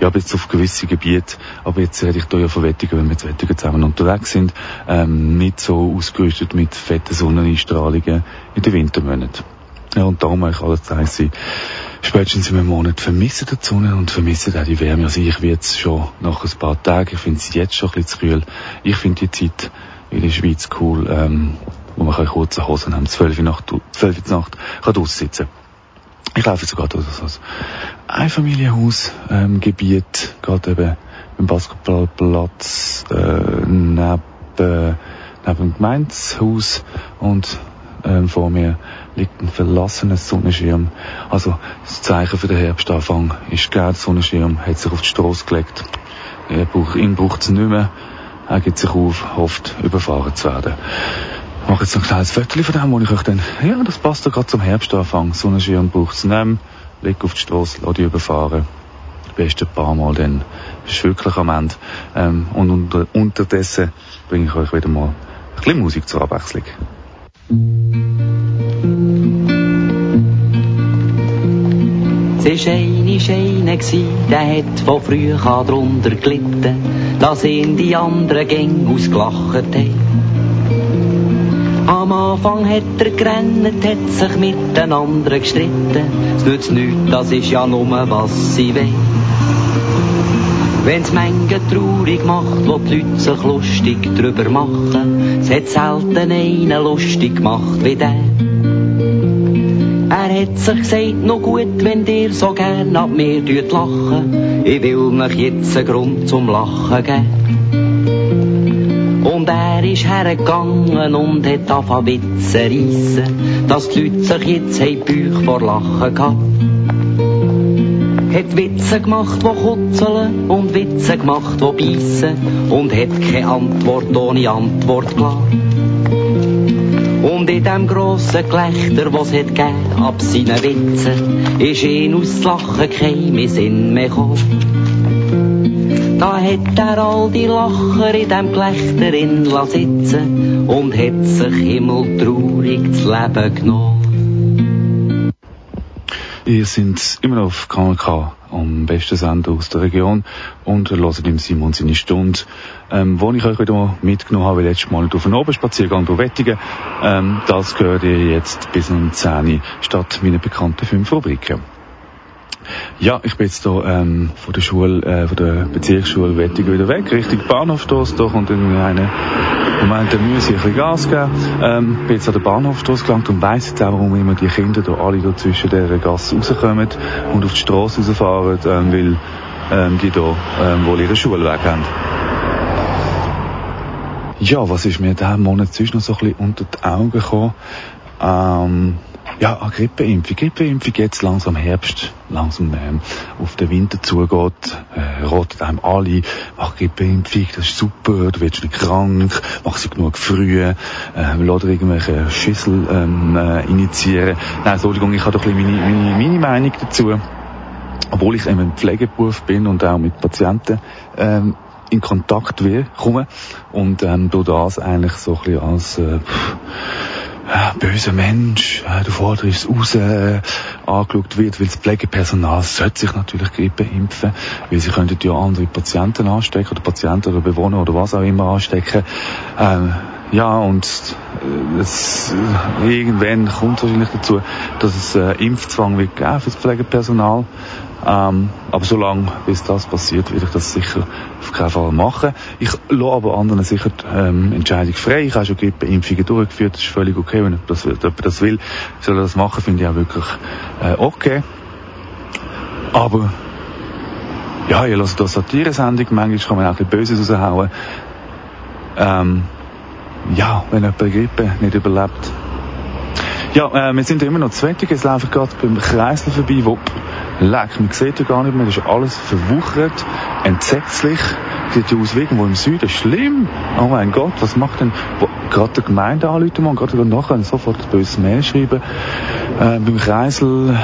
ja, bis auf gewisse Gebiete, aber jetzt rede ich da ja von Wettigen, wenn wir zu Wettigen zusammen unterwegs sind, ähm, nicht so ausgerüstet mit fetten Sonneneinstrahlungen in den Wintermonaten. Ja, und darum ich alles heiße, spätestens in einem Monat vermissen die Sonne und vermissen auch die Wärme. Also ich werde es schon nach ein paar Tagen, ich finde es jetzt schon ein bisschen zu kühl. Ich finde die Zeit in der Schweiz cool, ähm, wo man kurze Hosen haben, 12 Uhr Nacht, 12 Uhr Nacht, kann aussitzen. Ich laufe sogar durch ein Einfamilienhaus, ähm, Gebiet, gerade eben im Basketballplatz, äh, neben, neben dem Gemeinshaus und ähm, vor mir liegt ein verlassener Sonnenschirm. Also das Zeichen für den Herbstanfang ist gelb, der Sonnenschirm hat sich auf die Straße gelegt. Er braucht, ihn braucht es nicht mehr. Er gibt sich auf, hofft überfahren zu werden. Ich mache jetzt ein kleines Foto von dem, wo ich euch dann, ja, das passt ja gerade zum Herbstanfang. Sonnenschirm braucht es nicht leg auf die Straße, lass dich überfahren. Besten paar Mal dann bist du wirklich am Ende. Ähm, und unter, unterdessen bringe ich euch wieder mal ein bisschen Musik zur Abwechslung. Eine Scheine, der hat von früh drunter gelitten, dass ihn die anderen Gänge ausgelacht haben. Am Anfang hat er gerannt, hat sich mit den anderen gestritten. Es nützt nichts, das ist ja nur, was sie will. Wenn's Menge traurig macht, wo die Leute sich lustig drüber machen, es hat selten einen lustig gemacht wie der. Er hat sich gesagt, noch gut, wenn ihr so gern ab mir lachen. Ich will mich jetzt einen Grund zum Lachen geben. Und er ist hergegangen und hat angefangen Witze reissen, dass die Leute sich jetzt Bauch vor Lachen gehabt. Hat Witze gemacht, wo kutzeln und Witze gemacht, wo beißen und hat keine Antwort ohne Antwort gelassen. Und in dem grossen Gelächter, was es gegeben ab seinen Witzen, ist ihn aus Lachen kein Sinn mehr gekommen. Da hat er all die Lacher in dem Gelächter in sitzen und hat sich himmeltraurig das Leben genommen. Ihr seid immer noch auf Kanal K am besten Sender aus der Region und hört im Simon seine Stunde, ähm, wo ich euch wieder mitgenommen habe, letztes Mal auf einen Oberspaziergang durch Wettigen. Ähm, das gehört ihr jetzt bis um 10 Uhr statt meiner bekannten fünf Rubriken. Ja, ich bin jetzt hier ähm, von der Schule, äh, von der Bezirksschule Wettigen wieder weg, Richtung Bahnhofstoss, da kommt irgendwie eine Moment, da muss ich ein bisschen Gas geben. Ähm, bin jetzt an der Bahnhofstrasse gelangt und weiss jetzt auch, warum immer die Kinder da alle da zwischen der Gasse rauskommen und auf die Straße rausfahren, ähm, weil ähm, die da ähm, wohl ihre Schule weg haben. Ja, was ist mir diesen Monat sonst noch so ein bisschen unter die Augen gekommen? Ähm, ja, eine Grippeimpfung. Grippeimpfung jetzt langsam Herbst, langsam ähm, auf den Winter zugeht, äh, rotet einem alle, mach Grippeimpfung, das ist super, du wirst nicht krank, mach sie genug früh, äh, lass irgendwelche Schüssel ähm, äh, initiieren. Nein, Entschuldigung, ich habe doch ein bisschen meine, meine, meine Meinung dazu. Obwohl ich eben ein Pflegeberuf bin und auch mit Patienten ähm, in Kontakt komme und ähm, durch das eigentlich so ein bisschen als äh, böser Mensch, du forderst raus, äh, angeschaut wird, weil das Pflegepersonal sollte sich natürlich Grippe impfen, weil sie könnten ja andere Patienten anstecken oder Patienten oder Bewohner oder was auch immer anstecken. Ähm, ja, und äh, es, äh, irgendwann kommt wahrscheinlich dazu, dass es äh, Impfzwang wird geben für das Pflegepersonal. Ähm, aber solange bis das passiert, werde ich das sicher auf keinen Fall machen. Ich lasse aber anderen sicher ähm, Entscheidung frei. Ich habe schon Grippeimpfungen durchgeführt, das ist völlig okay. Wenn das, jemand das will, soll er das machen, finde ich auch wirklich äh, okay. Aber ja, ich lasse da Satire-Sendung, manchmal kann man auch ein bisschen Böses raushauen. Ähm, ja, wenn jemand Grippe nicht überlebt. Ja, äh, wir sind ja immer noch zweitig. Es laufen gerade beim Kreisel vorbei, wo leck, man sieht ja gar nicht mehr, das ist alles verwuchert, entsetzlich. Sieht ja aus wie irgendwo im Süden. Schlimm! Oh mein Gott, was macht denn... Gerade der Gemeinde anrufen und gerade nachher sofort ein böses Mail schreiben. Äh, beim Kreisel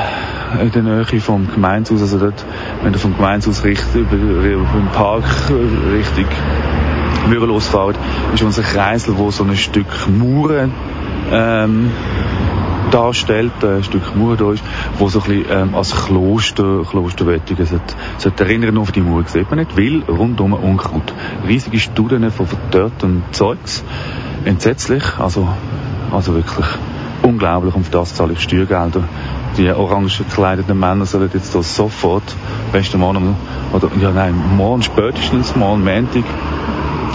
in der Nähe vom Gemeindehaus, also dort, wenn du vom Gemeindehaus Richtung, über, über den Park Richtung Mürelos fährt, ist unser Kreisel, wo so ein Stück Mauer ähm, darstellt, äh, ein Stück da ist, wo so ein bisschen ähm, als Kloster, Klosterwettigen erinnern auf die Mauer, sieht man nicht, weil rundum Unkraut. Riesige Studien von verdörrtem Zeugs, entsetzlich, also, also wirklich unglaublich und für das zahle ich Steuergelder. Die orange gekleideten Männer sollen jetzt da sofort, besten Morgen, oder, ja nein, morgen spätestens, morgen Montag,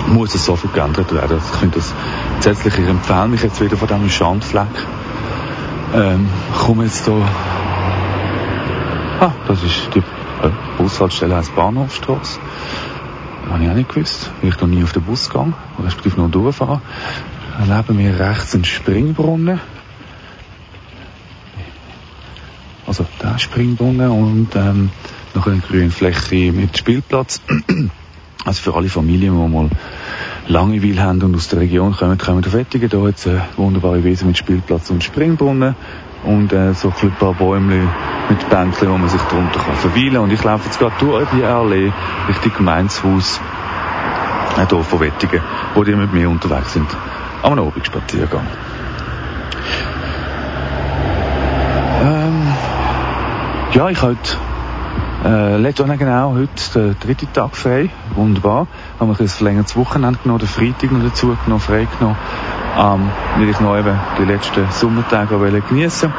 muss es sofort geändert werden. Ich finde das entsetzlich. Ich empfehle mich jetzt wieder von diesem Schandfleck ähm, komme jetzt hier. Ah, das ist die äh, Bushaltestelle heißt Bahnhofstrasse. Habe ich auch nicht gewusst, weil ich noch nie auf den Bus gehe, respektive noch durchfahre. Neben mir rechts ein Springbrunnen. Also der Springbrunnen und ähm, noch eine grüne Fläche mit Spielplatz. [clears throat] also für alle Familien, die mal Langeweile haben und aus der Region kommen, kommen auf Wettigen. Da hat es eine wunderbare Wiese mit Spielplatz und Springbrunnen und äh, so ein paar Bäume mit Bänkchen, wo man sich drunter kann verweilen Und ich laufe jetzt gerade durch die Allee Richtung Gemeinshaus äh, hier von Wettigen, wo die mit mir unterwegs sind. Am Abendspaziergang. Ähm, ja, ich halt äh, letztes genau, heute der dritte Tag frei. Wunderbar. Haben wir ein verlängertes Wochenende genommen, den Freitag noch dazu genommen, frei genommen. Ähm, weil ich noch eben die letzten Sommertage geniessen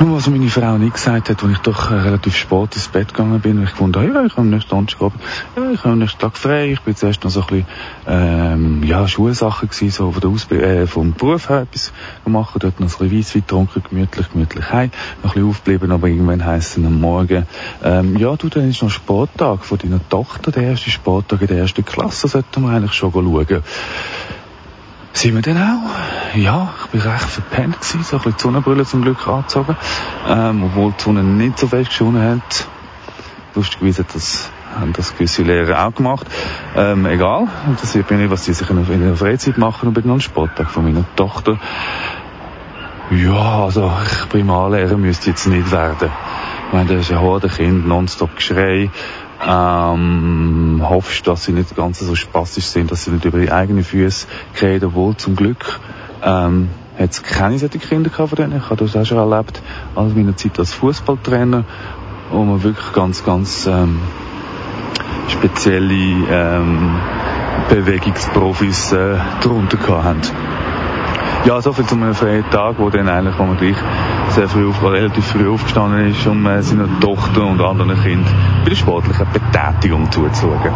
Nur was meine Frau nicht gesagt hat, als ich doch äh, relativ spät ins Bett gegangen bin, und ich fand, ja, ich habe nächsten Donnerstagabend, ja, ich habe nächsten Tag frei, ich bin zuerst noch so ein bisschen, ähm, ja, Schulsachen gewesen, so von der Ausbild äh, vom Beruf her etwas gemacht, dort noch ein bisschen Weisswein getrunken, gemütlich, gemütlich heim, noch ein bisschen aufgeblieben, aber irgendwann heisst es am Morgen, ähm, ja, du, dann ist noch Sporttag von deiner Tochter, der erste Sporttag in der ersten Klasse, sollten wir eigentlich schon schauen. Sind wir denn auch? Ja, ich bin recht verpennt gewesen, so ein bisschen die Sonnenbrille zum Glück angezogen, ähm, obwohl die Sonne nicht so fest geschonen hat. Lustigerweise hat das, haben das gewisse Lehrer auch gemacht. Ähm, egal, interessiert mich nicht, was die sich in der Freizeit machen und bin noch Sporttag von meiner Tochter. Ja, also, ich Primarlehrer müsste jetzt nicht werden. Ich meine, da ist ein Horde Kind, nonstop Geschrei, ähm, hoffst, dass sie nicht ganz so spaßig sind, dass sie nicht über ihre eigenen Füße gehen, obwohl zum Glück ähm, hat es keine solche Kinder gehabt von denen. Ich habe das auch schon erlebt, als meiner Zeit als Fußballtrainer, wo wir wirklich ganz, ganz ähm, spezielle ähm, Bewegungsprofis äh, darunter gehabt haben. Ja, so viel zu einem freien Tag, wo dann eigentlich, wo man gleich sehr früh auf, relativ früh aufgestanden ist, um äh, seiner Tochter und anderen Kindern bei der sportlichen Betätigung zuzuschauen.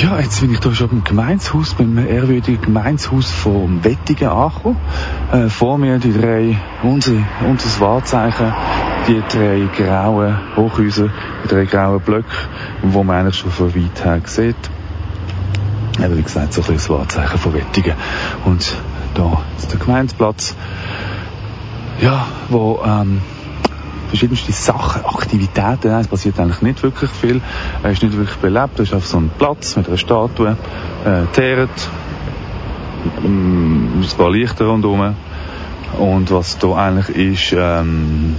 Ja, jetzt bin ich da schon beim Gemeinshaus, beim ehrwürdigen Gemeinshaus vom Wettigen angekommen. Äh, vor mir die drei, unser, unser Wahrzeichen, die drei grauen Hochhäuser, die drei grauen Blöcke, wo man eigentlich schon von weit her sieht. Eben, wie gesagt, so ein bisschen das Wahrzeichen von Wettigen. Und da ist der Gemeindeplatz, ja, wo ähm, verschiedenste Sachen, Aktivitäten, es passiert eigentlich nicht wirklich viel, er ist nicht wirklich belebt, es ist auf so einem Platz mit einer Statue, äh, Teeret, ähm, ein paar Lichter rundherum. Und was da eigentlich ist, ähm,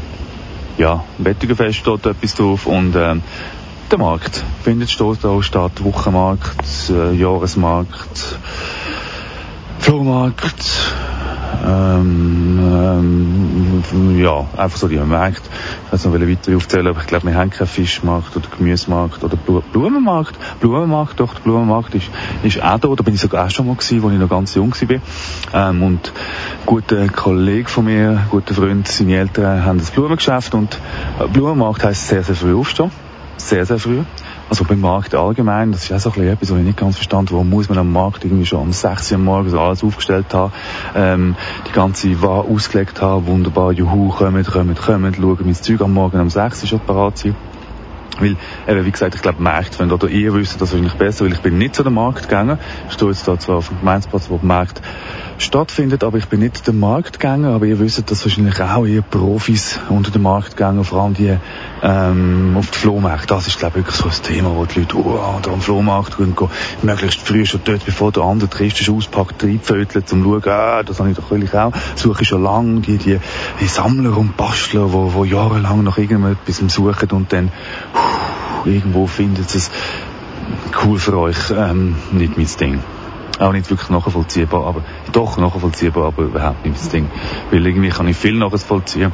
ja, Wettigenfest steht etwas drauf und ähm, der Markt findet statt, da steht Wochenmarkt, äh, Jahresmarkt, Flohmarkt, ähm, ähm, ja, einfach so die Märkte. Ich weiß noch weiter aufzählen, aber ich glaube, wir haben keinen Fischmarkt oder Gemüsemarkt oder Blu Blumenmarkt. Blumenmarkt, doch, der Blumenmarkt ist, ist auch da, da bin ich sogar auch schon mal gewesen, als ich noch ganz jung war. Ähm, und ein guter Kollege von mir, ein guter Freund, seine Eltern haben ein Blumengeschäft und Blumenmarkt heisst sehr, sehr früh aufstehen. Sehr, sehr früh. Also beim Markt allgemein, das ist auch so ein bisschen etwas, was ich nicht ganz verstanden Warum muss man am Markt irgendwie schon um 6 Uhr morgens alles aufgestellt haben, ähm, die ganze Ware ausgelegt haben, wunderbar, juhu, kommt, kommt, kommt, schauen mein Zeug am Morgen um 6 Uhr schon parat sein. Weil, eben, wie gesagt, ich glaube, Märkte, wenn oder ihr wisst das wahrscheinlich besser, weil ich bin nicht zu dem Markt gegangen. Ich stehe jetzt da zwar auf dem Gemeinsplatz, wo der Markt stattfindet, aber ich bin nicht der Marktgänger, aber ihr wisst, dass wahrscheinlich auch ihr Profis unter den Marktgängern, vor allem die ähm, auf den Flohmarkt, das ist glaube ich wirklich so ein Thema, wo die Leute oh, da am Flohmarkt gehen, gehen, möglichst früh schon dort, bevor der andere Trist ist, auspackt, reinpföteln, zum schauen, ah, das habe ich doch wirklich auch, suche ich schon lange, die, die, die Sammler und Bastler, wo, wo jahrelang nach irgendetwas suchen und dann irgendwo finden sie es cool für euch, ähm, nicht mein Ding auch nicht wirklich nachvollziehbar, aber doch nachvollziehbar, aber überhaupt nicht das Ding. Weil irgendwie kann ich viel nachvollziehen,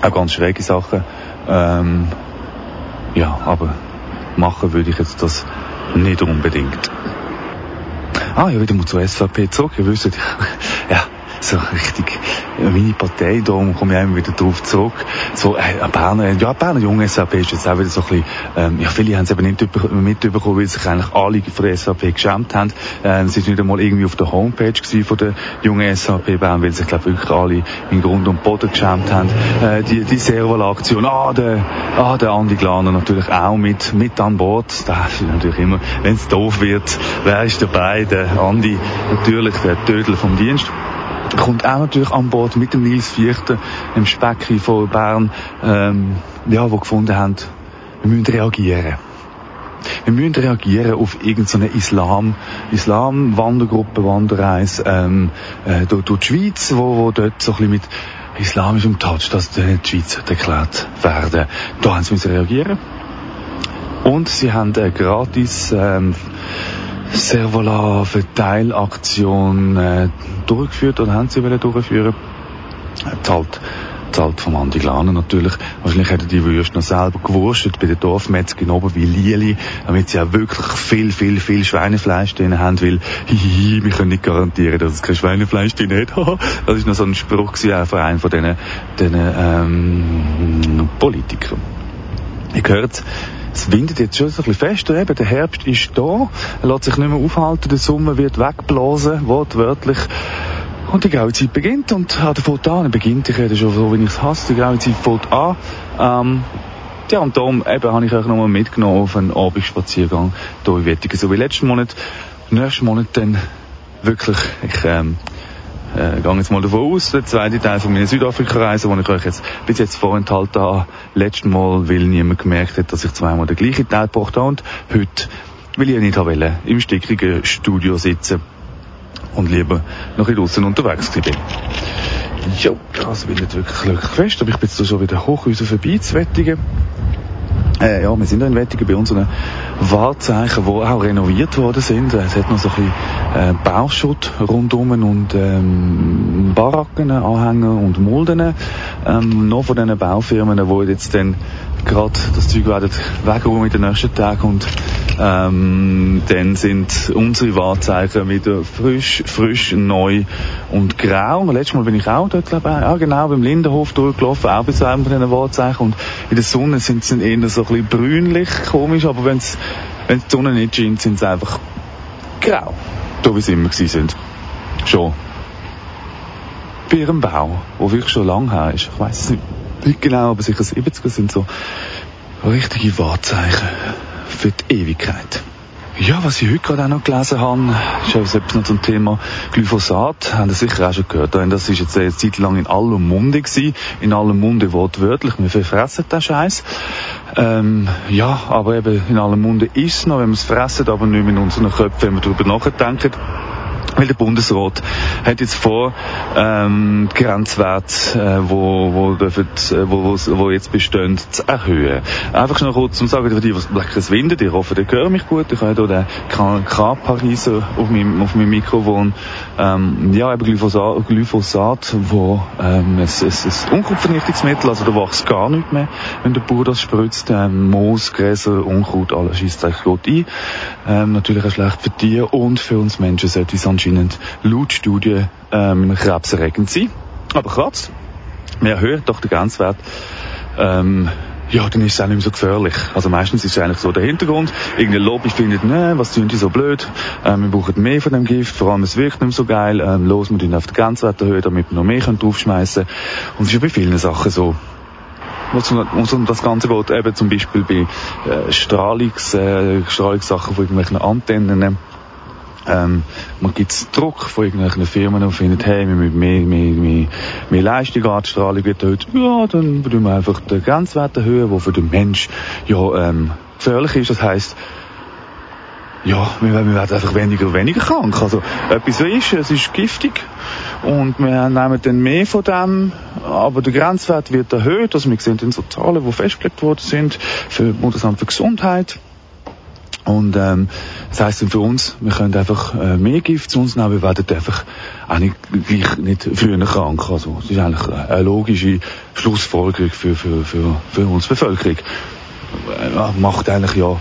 auch ganz schräge Sachen. Ähm, ja, aber machen würde ich jetzt das nicht unbedingt. Ah, ja, wieder mal zur SVP zurück. Ihr wisst, ja, [laughs] so richtig meine Partei, da komme ich immer wieder drauf zurück. So, äh, Berner, ja, Berner Junge SAP ist jetzt auch wieder so ein bisschen, ähm, ja, viele haben es eben nicht mitbekommen, weil sich eigentlich alle von der SAP geschämt haben. Ähm, es ist nicht einmal irgendwie auf der Homepage gewesen von der jungen SAP Bern, weil sich, glaube wirklich alle in Grund und Boden geschämt haben. Äh, die, die Serval-Aktion, ah, der, ah, der Andi Glaner natürlich auch mit, mit an Bord. Da ist natürlich immer, wenn es doof wird, wer ist dabei? Der Andi, natürlich, der Tödel vom Dienst kommt auch natürlich an Bord mit dem Nils Vierter, dem Speckri von Bern, ähm, ja, wo gefunden haben, wir müssen reagieren. Wir müssen reagieren auf irgendeine Islam, Islam-Wandergruppe, Wanderreise, ähm, äh, durch, durch die Schweiz, wo, wo dort so ein bisschen mit islamischem Touch, dass die Schweiz erklärt werden. Da haben sie müssen reagieren. Und sie haben äh, gratis, ähm, Servola Verteilaktion äh, durchgeführt oder haben sie wollen durchführen. Zahlt zahlt vom Andi Glaner natürlich. Wahrscheinlich hätte die Würste noch selber gewurstet bei der Dorfmetzger in Oberwil-Lieli, damit sie auch wirklich viel, viel, viel Schweinefleisch drin haben, weil hihihi, wir können nicht garantieren, dass es kein Schweinefleisch drin hat. [laughs] das ist noch so ein Spruch von einem von diesen ähm, Politikern. Ich hört, es windet jetzt schon ein bisschen fester, eben, der Herbst ist da, er lässt sich nicht mehr aufhalten, der Sommer wird wegblasen, wortwörtlich. Und die graue Zeit beginnt und an der fängt an, beginnt, ich rede schon so, wie ich es hasse, die graue Zeit fängt an. Ähm, ja, und darum eben habe ich euch nochmal mitgenommen auf einen Abendspaziergang hier in Wettigen. So wie letzten Monat, nächsten Monat dann wirklich, ich ähm, äh, gehe jetzt mal davon aus, der zweite Teil von meiner Südafrika-Reise, den ich euch jetzt bis jetzt vorenthalten habe, letzten Mal, weil niemand gemerkt hat, dass ich zweimal den gleichen Teil gebracht habe und heute will ich nicht wollen, im stickigen Studio sitzen und lieber noch in draußen unterwegs bin. Jo, das will nicht wirklich, wirklich fest, aber ich bin jetzt schon wieder hoch unser vorbei zu. Äh, ja, wir sind in Wettigen bei unseren Wahrzeichen, die auch renoviert worden sind. Es hat noch so ein bisschen äh, Bauschutt rundum und ähm, Baracken, Anhänger und Mulden. Ähm, noch von diesen Baufirmen, die jetzt dann gerade das Zeug werden wegräumen in den nächsten Tagen und ähm, dann sind unsere Wahrzeichen wieder frisch, frisch, neu und grau. Letztes Mal bin ich auch dort, glaube ich, auch genau beim Lindenhof durchgelaufen, auch bei so einem von diesen Wahrzeichen und in der Sonne sind sie eher so ein bisschen brünlich, komisch, aber wenn wenn die Sonne nicht scheint, sind sie einfach grau. Da wie sie immer sind. Schon. Bei ihrem Bau, wo wirklich schon lang her ist. Ich weiß es nicht, genau, aber sicher 70er sind so richtige Wahrzeichen für die Ewigkeit. Ja, was ich heute gerade auch noch gelesen habe, ist etwas noch zum Thema Glyphosat. Haben Sie sicher auch schon gehört. Das ist jetzt eine Zeit lang in aller Munde. In aller Munde wortwörtlich. Wir verfressen den Scheiß. Ähm, ja, aber eben in aller Munde ist es noch, wenn wir es fressen, aber nicht mehr in unseren Köpfen, wenn wir darüber nachdenken. Weil der Bundesrat hat jetzt vor, ähm, die Grenzwerte, äh, wo, wo, dürfen, äh, wo, wo, jetzt bestehen, zu erhöhen. Einfach noch kurz zum Sagen, für die, was leckeres windet, ich hoffe, die hören mich gut. Ich habe hier den K-Pariser auf meinem, auf meinem Mikrofon. Ähm, ja, eben Glyphosat, Glyphosat wo, ähm, es, es, es Unkrautvernichtungsmittel, also da wächst gar nicht mehr, wenn der Bauer das spritzt. Ähm, Moos, Gräser, Unkraut, alles schießt eigentlich gut ein. Ähm, natürlich auch schlecht für Tiere und für uns Menschen sollte anscheinend laut Studien ähm, krebserregend sein. Aber Kratz, wer hört doch den Grenzwert, ähm, ja, dann ist es auch nicht mehr so gefährlich. Also meistens ist es eigentlich so der Hintergrund. Irgendeine Lobby findet, ne, was tun die so blöd? Ähm, wir brauchen mehr von dem Gift, vor allem es wirkt nicht mehr so geil. Ähm, los, wir tun auf den Grenzwert erhöhen, damit wir noch mehr draufschmeißen können. Und es ist ja bei vielen Sachen so wo um das Ganze geht, eben zum Beispiel bei äh, Strahlungs, äh, Strahlungssachen von irgendwelchen Antennen, ähm, man gibt Druck von irgendwelchen Firmen und findet, hey, wir müssen mehr, mehr, mehr, mehr Leistung an, die Strahlung wird erhöht. Ja, dann tun wir einfach den Grenzwert erhöhen, der für den Mensch ja, ähm, gefährlich ist. Das heisst, ja, wir, wir werden einfach weniger und weniger krank. Also, etwas ist, es ist giftig. Und wir nehmen dann mehr von dem, aber der Grenzwert wird erhöht. Also, wir sehen dann so Zahlen, die festgelegt worden sind für Bundesamt für Gesundheit. Und ähm, das heisst für uns, wir können einfach äh, mehr Gift zu uns nehmen, wir werden einfach auch nicht, gleich nicht früher krank. Also das ist eigentlich eine logische Schlussfolgerung für, für, für, für uns Bevölkerung. Äh, macht eigentlich ja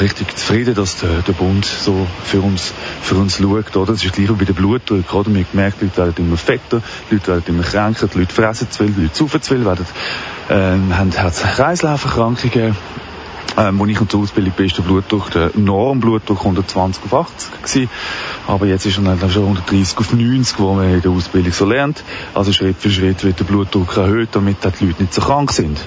richtig zufrieden, dass der, der Bund so für uns, für uns schaut, oder? Das ist gleich wie bei der Blutdruck, oder? Man gemerkt, die Leute werden immer fetter, die Leute werden immer kränker, die Leute fressen zu viel, die Leute saufen zu viel, werden, ähm, haben Herz-Kreislauf-Erkrankungen, ähm, wo ich zur Ausbildung bin, ist der Blutdruck, der Normblutdruck 120 auf 80 gewesen. Aber jetzt ist er dann schon 130 auf 90, wo man in der Ausbildung so lernt. Also Schritt für Schritt wird der Blutdruck erhöht, damit die Leute nicht so krank sind.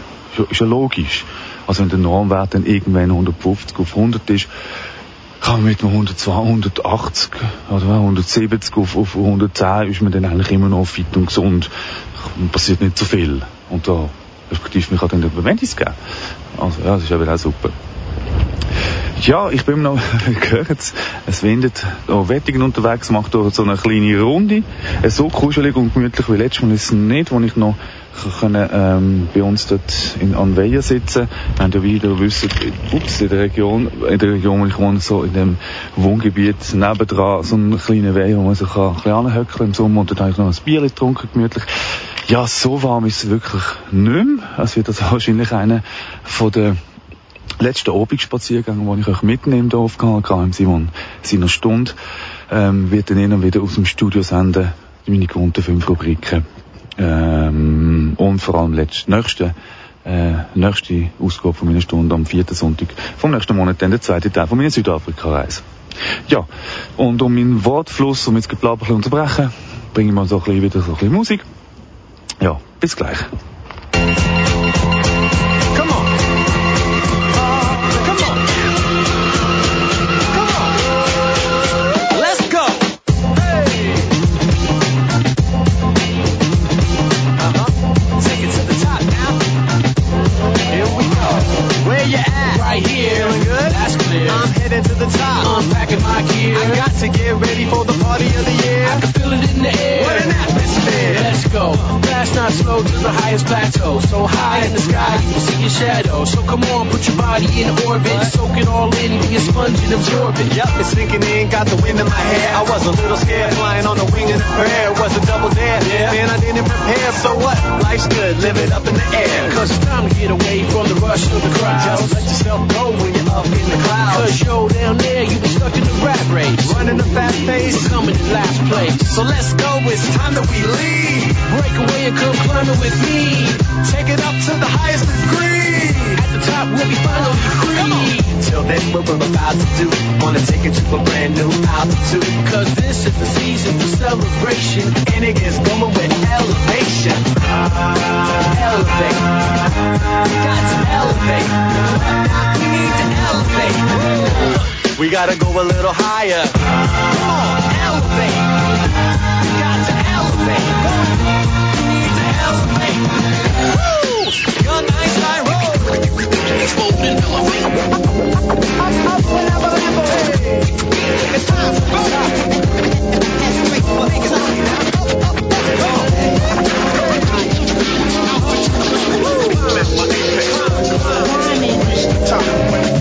Ist ja logisch. Also wenn der Normwert dann irgendwann 150 auf 100 ist, kann man mit einem 120, 180 oder 170 auf, auf 110 ist man dann eigentlich immer noch fit und gesund. Passiert nicht so viel. Und da respektive man kann über Medis geben. Also ja, das ist eben auch super. Ja, ich bin noch, [laughs] gehört es windet auch Wettigen unterwegs, macht dort so eine kleine Runde. So kuschelig und gemütlich wie letztes Mal ist es nicht, wo ich noch können, ähm, bei uns dort in Anweia sitzen. Wir haben ja wieder wissen, ups, in der Region, in der Region, wo ich wohne, so in dem Wohngebiet nebendran, so ein kleiner Weiher, wo man sich ein bisschen anhöckeln im Sommer und dann habe ich noch ein Bier getrunken, gemütlich. Ja, so warm ist es wirklich nicht mehr. Es wird also wahrscheinlich einer von den letzten Abendspaziergängen, die ich euch mitnehme hier auf KLK im Simon seiner Stunde, ähm, wird dann immer wieder aus dem Studio senden, meine gewohnten fünf Rubriken. Ähm, und vor allem letzt, nächste, äh, nächste Ausgabe von meiner Stunde am vierten Sonntag vom nächsten Monat, dann der zweite Teil von meiner Südafrika-Reise. Ja, und um meinen Wortfluss, um jetzt Geplapper zu unterbrechen, bringen wir uns auch ein bisschen wieder so ein bisschen Musik. Ja, bis gleich. Slow to the highest plateau. So high in the sky, you can see your shadow. So come on, put your body in orbit. Soak it all in, be a sponge and absorb it. Yup, it's sinking in, got the wind in my hair. I was a little scared, flying on the wing of the prayer. It was a double dare. Yeah. Man, I didn't prepare, so what? Life's good, live it up in the air. Cause it's time to get away from the rush of the crowd. Just let yourself go when you're up in the clouds. Cause yo, down there, you been stuck in the rat race. Running a fast pace, coming in last place. So let's go, it's time that we leave. Break away and come climbing with me. Take it up to the highest degree. At the top, we'll be finally free. Till then, what we're about to do. Wanna take it to a brand new altitude. Cause this is the season for celebration. And it gets going with elevation. Elevate. Got to elevate. We gotta go a little higher. Come on, elevate. We got to elevate. Need to elevate. Woo! Explode and elevate. Up. It's time to up, up, up,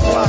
go.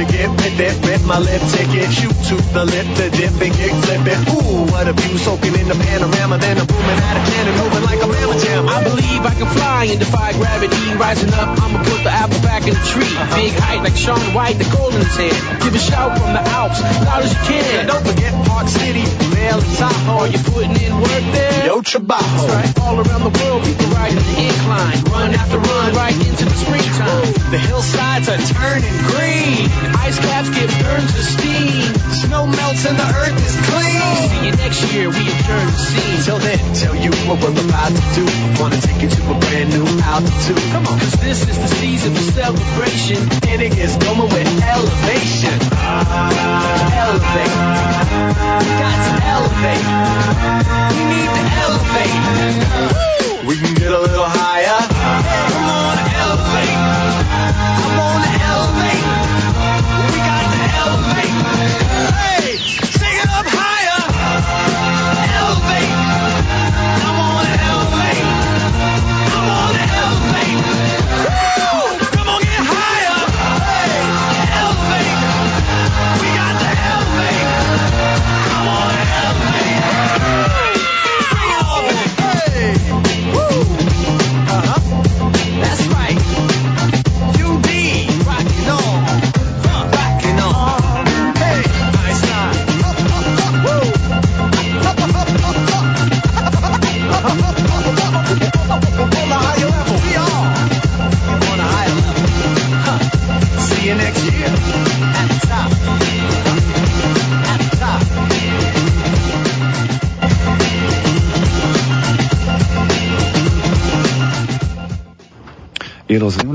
To get with it, rip my lip ticket, shoot to the lip, the dip and kick flip. Ooh, what a view, soaking in the panorama, then I'm booming out of cannon, moving like a mamma jam. I believe I can fly and defy gravity, rising up, I'ma put the apple back in the tree. Uh-huh. Big height like Sean White, the gold in his hand. Give a shout from the Alps, loud as you can. Don't forget Park City, and Tahoe. Are you putting in work there? Yo, Trabajo. Right, all around the world, people riding the incline, run after run, right into the springtime. The hillsides are turning green. Ice caps get burned to steam. Snow melts and the earth is clean. See you next year, we adjourn the scene. Till then, tell you what we're about to do. Wanna take you to a brand new altitude. Come on, cause this is the season for celebration. And it gets going with elevation. Elevate. Got to elevate. We need to elevate. We can get a little higher. Come on, elevate. I wanna elevate.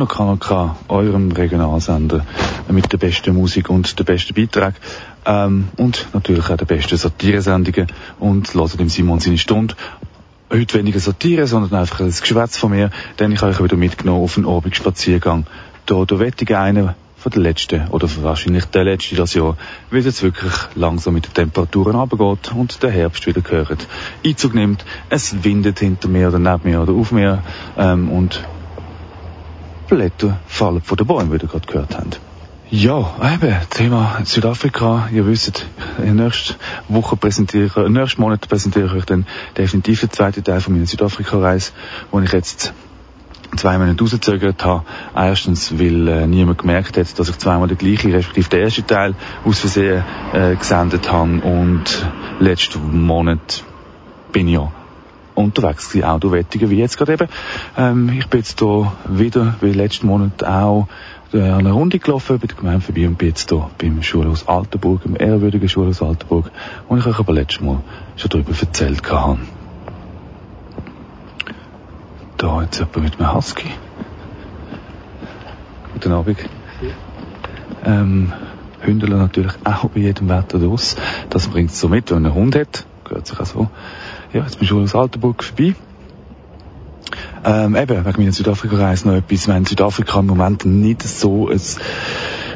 Noch KNK, eurem Regionalsender, mit der besten Musik und den besten Beitrag ähm, und natürlich auch den besten Satiresendungen und hört dem Simon seine Stunde. Heute weniger Satire, sondern einfach ein Geschwätz von mir, denn ich habe euch wieder mitgenommen auf einen Abendspaziergang. Da, da wette ich einen von der letzten, oder wahrscheinlich der letzte das Jahr, weil es jetzt wirklich langsam mit den Temperaturen runtergeht und der Herbst wieder gehört. Einzug nimmt, es windet hinter mir oder neben mir oder auf mir ähm, und Blätter fallen von den Bäumen, wie ihr gerade gehört habt. Ja, eben, Thema Südafrika. Ihr wisst, nächste Woche präsentiere, nächsten Monat präsentiere ich euch dann definitiv den zweiten Teil von meiner Südafrika-Reise, wo ich jetzt zwei Monate rausgezögert habe. Erstens, weil äh, niemand gemerkt hat, dass ich zweimal den gleichen, respektive den ersten Teil aus Versehen äh, gesendet habe. Und letzten Monat bin ich ja unterwegs gewesen, auch durch wie jetzt gerade eben. Ähm, ich bin jetzt hier wieder, wie letzten Monat auch, äh, eine Runde gelaufen bei der Gemeinde vorbei und bin jetzt hier beim Schulhaus Altenburg, im ehrwürdigen Schulhaus Altenburg, wo ich euch aber letztes Mal schon darüber erzählt habe. Da jetzt jemand mit einem Husky. Guten Abend. Ähm, Hündler natürlich auch bei jedem Wetter los. Das bringt es so mit, wenn man einen Hund hat. Gehört sich auch so. Ja, jetzt bin ich schon aus Altenburg vorbei. Ähm, eben, wegen meiner Südafrika-Reise noch etwas. Haben Südafrika im Moment nicht so ein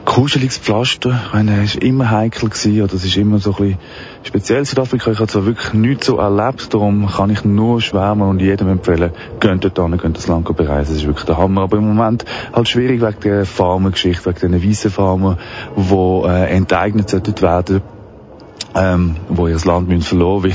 kuscheliges Pflaster. Ich meine, es war immer heikel gewesen, oder es ist immer so ein bisschen speziell Südafrika. Ich habe zwar wirklich nichts so erlebt, darum kann ich nur schwärmen und jedem empfehlen, geht dort hin, geht das Land bereisen. Das ist wirklich der Hammer. Aber im Moment halt schwierig wegen der Farmergeschichte, wegen den weißen Farmer, die äh, enteignet sollten ähm, wo ihr das Land müssen verloren wie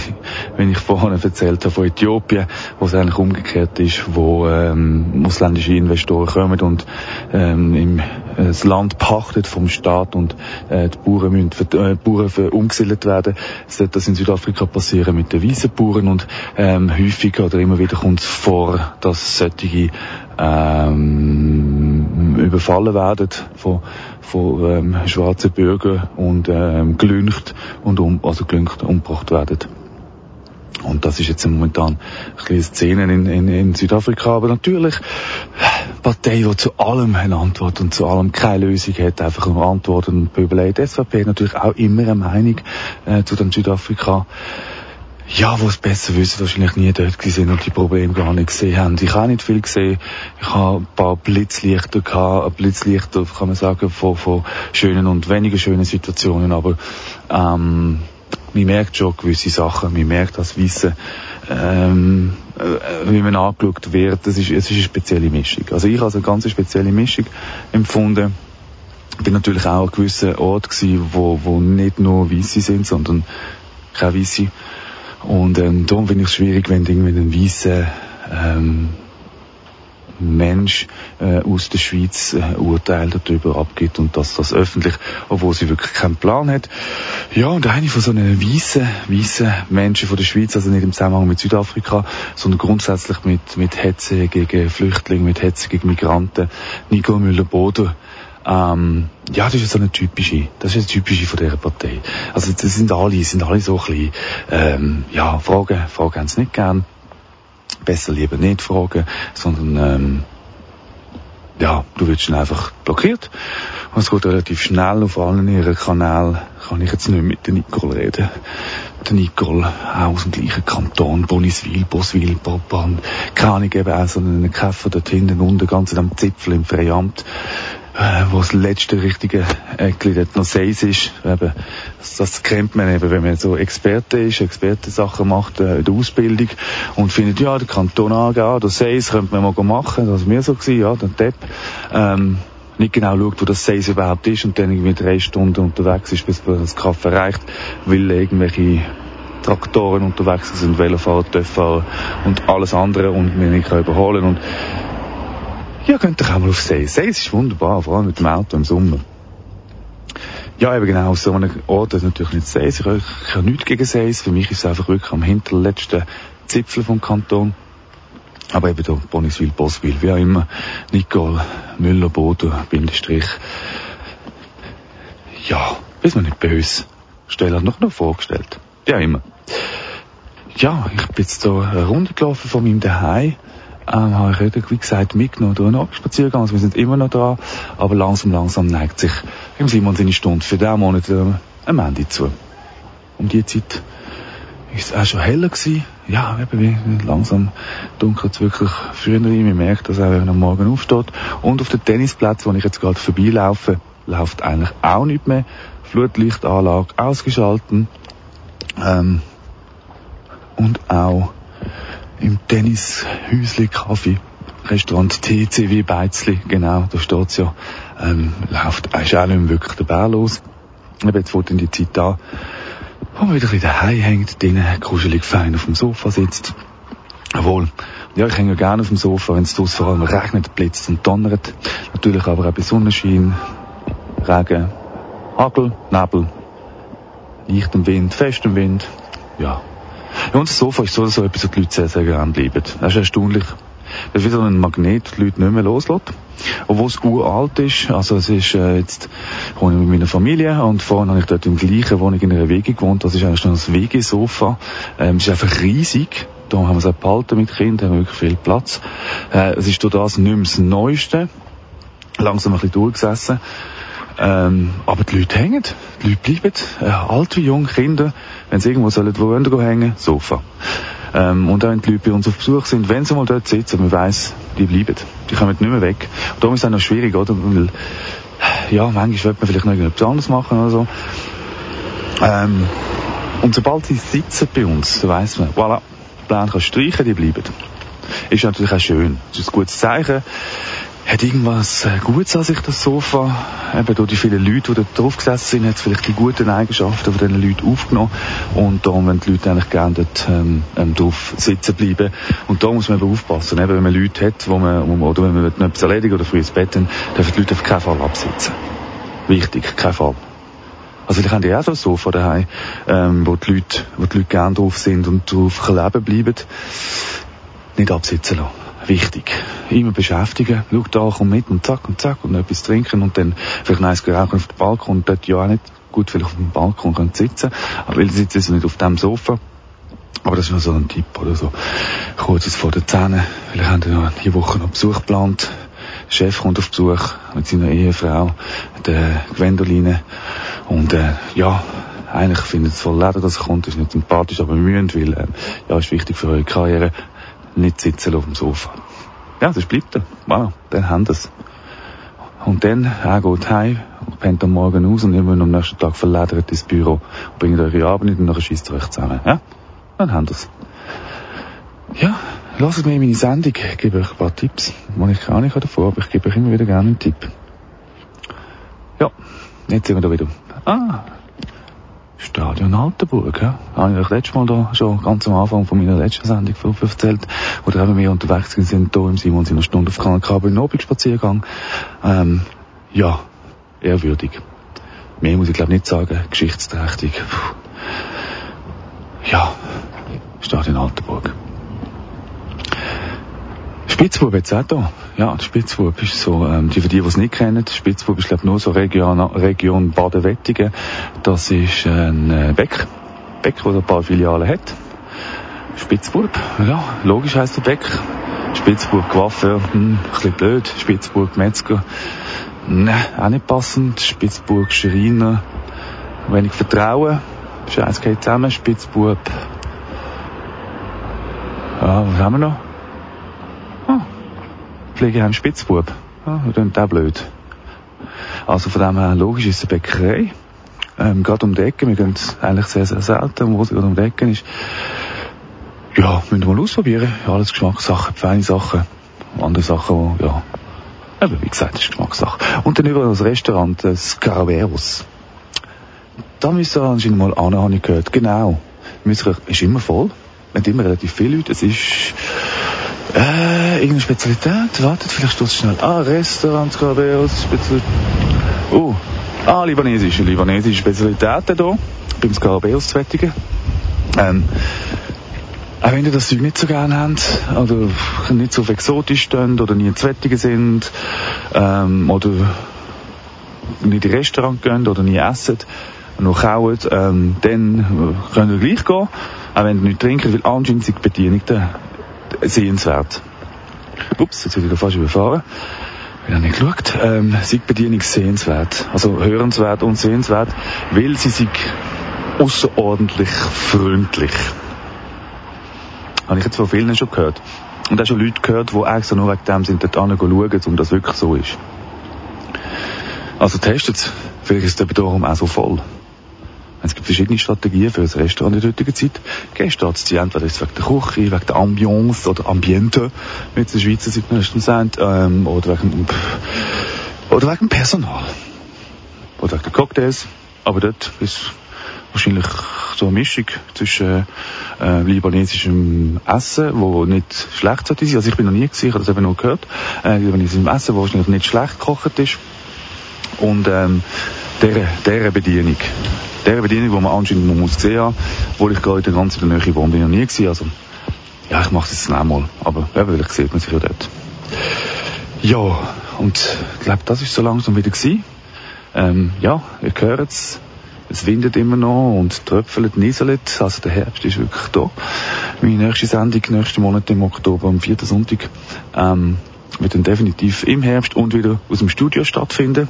wenn ich vorhin erzählt habe von Äthiopien, wo es eigentlich umgekehrt ist, wo ähm, ausländische Investoren kommen und ähm, im, das Land pachtet vom Staat und äh, die Bauern müssen äh, Bauern für umgesiedelt werden. Wird das in Südafrika passieren mit den weißen Bauern und ähm, häufig oder immer wieder kommt es vor, dass solche ähm, überfallen werden von, von ähm, schwarzen Bürgern und ähm, gelüncht und um, also gelüncht umgebracht werden. Und das ist jetzt momentan ein bisschen Szene in, in, in Südafrika. Aber natürlich, eine Partei, die zu allem eine Antwort und zu allem keine Lösung hat, einfach nur Antworten und überlegt. SVP natürlich auch immer eine Meinung äh, zu dem Südafrika ja, wo es besser wissen, wahrscheinlich nie dort gewesen und die Probleme gar nicht gesehen haben. Ich habe nicht viel gesehen. Ich habe ein paar Blitzlichter gehabt, Blitzlichter, kann man sagen, von, von schönen und weniger schönen Situationen, aber ähm, man merkt schon gewisse Sachen, man merkt das Wissen, ähm, äh, wie man angeschaut wird, das ist, es ist eine spezielle Mischung. Also ich habe eine ganz spezielle Mischung empfunden. Ich bin natürlich auch an gewissen Ort gewesen, wo, wo nicht nur Weisse sind, sondern keine Weisse. Und ähm, darum finde ich es schwierig, wenn irgendwie ein weißer ähm, Mensch äh, aus der Schweiz äh, Urteil darüber abgibt und dass das öffentlich, obwohl sie wirklich keinen Plan hat. Ja, und eine von so einen weißen, weißen Menschen von der Schweiz, also nicht im Zusammenhang mit Südafrika, sondern grundsätzlich mit, mit Hetze gegen Flüchtlinge, mit Hetze gegen Migranten, Nico Müller-Boder, ähm, ja, das ist so eine typische, das ist eine typische von dieser Partei. Also das sind alle, sind alle so ein bisschen, ähm, ja, Fragen, Fragen haben sie nicht gern. Besser lieber nicht fragen, sondern ähm, ja, du wirst dann einfach blockiert. Und es geht relativ schnell auf allen ihren Kanälen. Kann ich jetzt nicht mit der Nicole reden. Der Nicole, aus dem gleichen Kanton, Boniswil, Boswil, Popan, keine Ahnung, eben auch so einen Käfer dort hinten unten, ganz am Zipfel im Freiamt äh, wo das letzte richtige Eckli dort noch Seis ist. Eben, das, das kennt man eben, wenn man so Experte ist, Expertensachen macht äh, in der Ausbildung und findet, ja, der Kanton angehen, der Seis könnte man mal machen, das war mir so gewesen, ja, der Depp. Ähm, nicht genau schaut, wo das Seis überhaupt ist und dann irgendwie drei Stunden unterwegs ist, bis man das Kaffee erreicht, weil irgendwelche Traktoren unterwegs sind, Velofahrer, Töfffahrer und alles andere und man nicht überholen und ja, könnt ihr auch mal auf See. See ist wunderbar, vor allem mit dem Auto im Sommer. Ja, eben genau, so einem Ort ist natürlich nicht See. Ich, habe nichts gegen See. Für mich ist es einfach wirklich am hinterletzten Zipfel vom Kanton. Aber eben da, Boniswil, Boswil, wie auch immer. Nicole, Müller, Bodo, Bindestrich. Ja, ist mir nicht böse. Stelle hat noch noch vorgestellt. Wie auch immer. Ja, ich bin jetzt hier eine Runde gelaufen von meinem Daheim ähm, habe ich, wie gesagt, mitgenommen durch einen Abendspaziergang. Also wir sind immer noch da, aber langsam, langsam neigt sich im Simon seine Stunde für diesen Monat äh, am Ende zu. Um die Zeit ist es auch schon heller gewesen. Ja, eben langsam dunkelt es wirklich früher rein. Man merkt das auch, wenn man am Morgen aufsteht. Und auf den Tennisplatz, wo ich jetzt gerade vorbeilaufe, läuft eigentlich auch nicht mehr. Flutlichtanlage ausgeschalten. Ähm, und auch im Tennishäusli Kaffee Restaurant TCW Beizli, genau, da steht's ja, ähm, läuft, ist auch nicht wirklich der Bär los. Eben jetzt fängt in die Zeit an, wo man wieder ein bisschen daheim hängt, drinnen kuschelig fein auf dem Sofa sitzt. Jawohl. Ja, ich hänge ja gerne auf dem Sofa, wenn es draussen vor allem regnet, blitzt und donnert. Natürlich aber auch bei Sonnenschein, Regen, Hagel, Nebel, leichtem Wind, festem Wind. Ja. Ja und das Sofa ist so oder so etwas, was die Leute sehr, sehr gerne bleiben. Das ist erstaunlich. Das ist wie so ein Magnet, die Leute nicht mehr loslässt. Obwohl es uralt ist. Also es ist äh, jetzt, ich wohne mit meiner Familie und vorhin habe ich dort im gleichen Wohnung in einer Wege gewohnt. Das ist eigentlich schon das Wegesofa. Ähm, es ist einfach riesig. Da haben wir es auch behalten mit Kindern, haben wirklich viel Platz. Äh, es ist durch das nicht mehr das Neueste. Langsam ein bisschen durchgesessen. Ähm, aber die Leute hängen, die Leute bleiben, äh, alt wie jung, Kinder, wenn sie irgendwo sollen, wo wollen hängen, Sofa. Ähm, und auch wenn die Leute bei uns auf Besuch sind, wenn sie mal dort sitzen, man weiss, die bleiben, die kommen nicht mehr weg. Und darum ist es auch noch schwierig, oder? Weil, ja, manchmal wird man vielleicht noch irgendetwas anderes machen oder so. Ähm, und sobald sie sitzen bei uns, dann weiss man, voilà, Plan kannst streichen, die bleiben. Ist natürlich auch schön. Das ist ein gutes Zeichen hat irgendwas äh, Gutes an sich, das Sofa. Eben durch die vielen Leute, die da drauf gesessen sind, hat es vielleicht die guten Eigenschaften von diesen Leuten aufgenommen. Und darum, wenn die Leute eigentlich gerne dort ähm, drauf sitzen bleiben. Und da muss man eben aufpassen. Eben, wenn man Leute hat, wo man, wo man oder wenn man etwas erledigen oder früh ins Bett, dann dürfen die Leute auf keinen Fall absitzen. Wichtig, kein Fall. Also vielleicht haben die auch so ein Sofa daheim, ähm, wo die Leute, wo die Leute gerne drauf sind und drauf leben bleiben. Nicht absitzen lassen wichtig. Immer beschäftigen. Schau da, komm mit und zack und zack und etwas trinken und dann vielleicht eins rauchen auf dem Balkon und dort ja auch nicht gut vielleicht auf dem Balkon können sitzen. Aber weil sie sitzen nicht auf dem Sofa. Aber das ist nur so ein Tipp oder so. Kurzes vor der Zähne. Vielleicht haben wir ja diese Woche noch Besuch geplant. Der Chef kommt auf Besuch mit seiner Ehefrau, der Gwendoline. Und, äh, ja, eigentlich findet es voll leer, dass er kommt. Ist nicht sympathisch, aber mühen, weil, äh, ja, ist wichtig für eure Karriere nicht sitzen auf dem Sofa. Ja, das bleibt er. Wow, dann haben das. Und dann, er geht heim, pennt am Morgen aus und ihr müsst am nächsten Tag verledert ins Büro und bringt eure Arbeit und dann schießt ihr euch zusammen. Ja? Dann haben das. Ja, lasst mir meine Sendung, ich gebe euch ein paar Tipps, die ich gar nicht davor, aber ich gebe euch immer wieder gerne einen Tipp. Ja, jetzt sind wir da wieder. Ah, Stadion Altenburg, ja. Habe ich euch letztes Mal da schon ganz am Anfang von meiner letzten Sendung erzählt, wo da eben wir unterwegs sind, hier im Simon in einer Stunde auf Kanal Kabel in Abendspaziergang. Ähm, ja, ehrwürdig. Mehr muss ich glaube nicht sagen, geschichtsträchtig. Puh. Ja, Stadion Altenburg. Spitzbub jetzt auch da. Ja, Spitzbub ist so, ähm, die, für die, die es nicht kennen, Spitzbub ist, glaube nur so Region, Region Baden-Wettigen. Das ist ein äh, Bäck. Bäck, der ein paar Filialen hat. Spitzburg, ja, logisch heisst der Bäck. Spitzburg Coiffeur, hm, ein bisschen blöd. Spitzburg Metzger, ne, auch nicht passend. Spitzburg Schreiner, wenig Vertrauen. Scheiß geht zusammen. Spitzburg, ja, was haben wir noch? Pflegeheim Spitzbub. Ja, das ist auch blöd. Also von dem her, logisch ist es eine Bäckerei. Ähm, gerade um die Ecke, wir gehen eigentlich sehr, sehr selten, wo sie gerade um die Ecke ist. Ja, müssen wir mal ausprobieren. Ja, alles Geschmackssachen, feine Sachen, andere Sachen, die, ja, eben, wie gesagt, ist Geschmackssache. Und dann über das Restaurant, das Caraveros. Da müssen wir anscheinend mal an, habe ich gehört. Genau. Müssen, ist immer voll. Nicht immer relativ viele Leute. Es ist, äh, irgendeine Spezialität? Wartet, vielleicht stoß schnell. Ah, Restaurant Carabeos, Spezialität. Oh, ah, libanesische, libanesische Spezialitäten hier, beim Scarabeos zu Wettigen. Ähm, auch wenn ihr das Zeug nicht so gerne habt, oder nicht so exotisch stehen, oder nie zu Wettigen sind, ähm, oder nicht in Restaurant gehen, oder nie essen, noch kauen, ähm, dann könnt ihr gleich gehen, auch wenn ihr nicht trinken, weil anscheinend sind die Bedienungen sehenswert. Ups, jetzt habe ich fast überfahren. Ich habe nicht geschaut. Ähm, Bedienung sehenswert. Also hörenswert und sehenswert, weil sie sich außerordentlich freundlich. Habe ich jetzt von vielen schon gehört. Und auch schon Leute gehört, die extra nur wegen dem sind, dort schauen, um das wirklich so ist. Also testet es. Vielleicht ist es darum auch so voll. Es gibt verschiedene Strategien für ein Restaurant in der heutigen Zeit. Gäste anzuziehen, entweder ist es wegen der Küche, wegen der Ambiance oder Ambiente, wie es in Schweizer meistens sagt, ähm, oder wegen, oder wegen Personal. Oder wegen der Cocktails. Aber dort ist wahrscheinlich so eine Mischung zwischen äh, libanesischem Essen, wo nicht schlecht sollte sein. Also ich bin noch nie gesehen, ich habe das eben nur gehört. Äh, libanesischem Essen, wo wahrscheinlich nicht schlecht gekocht ist. Und ähm, der, der Bedienung. Der Bedienung, die man anscheinend noch muss gesehen haben, obwohl ich gerade in der ganzen Nähe wohne, bin ich noch nie gesehen. Also, ja, ich mache es jetzt einmal. Aber ja, vielleicht sieht man sich ja dort. Ja, und ich glaube, das ist so langsam wieder gewesen. Ähm, ja, ihr hört es. Es windet immer noch und tröpfelt, nieselt. Also der Herbst ist wirklich da. Meine nächste Sendung, nächsten Monat im Oktober, am 4. Sonntag, ähm, wird dann definitiv im Herbst und wieder aus dem Studio stattfinden.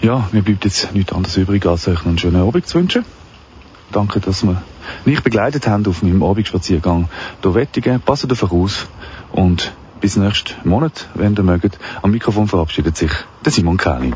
Ja, mir bleibt jetzt nichts anderes übrig, als euch einen schönen Abend zu wünschen. Danke, dass wir mich begleitet haben auf meinem Abendspaziergang durch Wettigen. Passt auf euch aus und bis nächsten Monat, wenn ihr mögt. Am Mikrofon verabschiedet sich der Simon Kählin.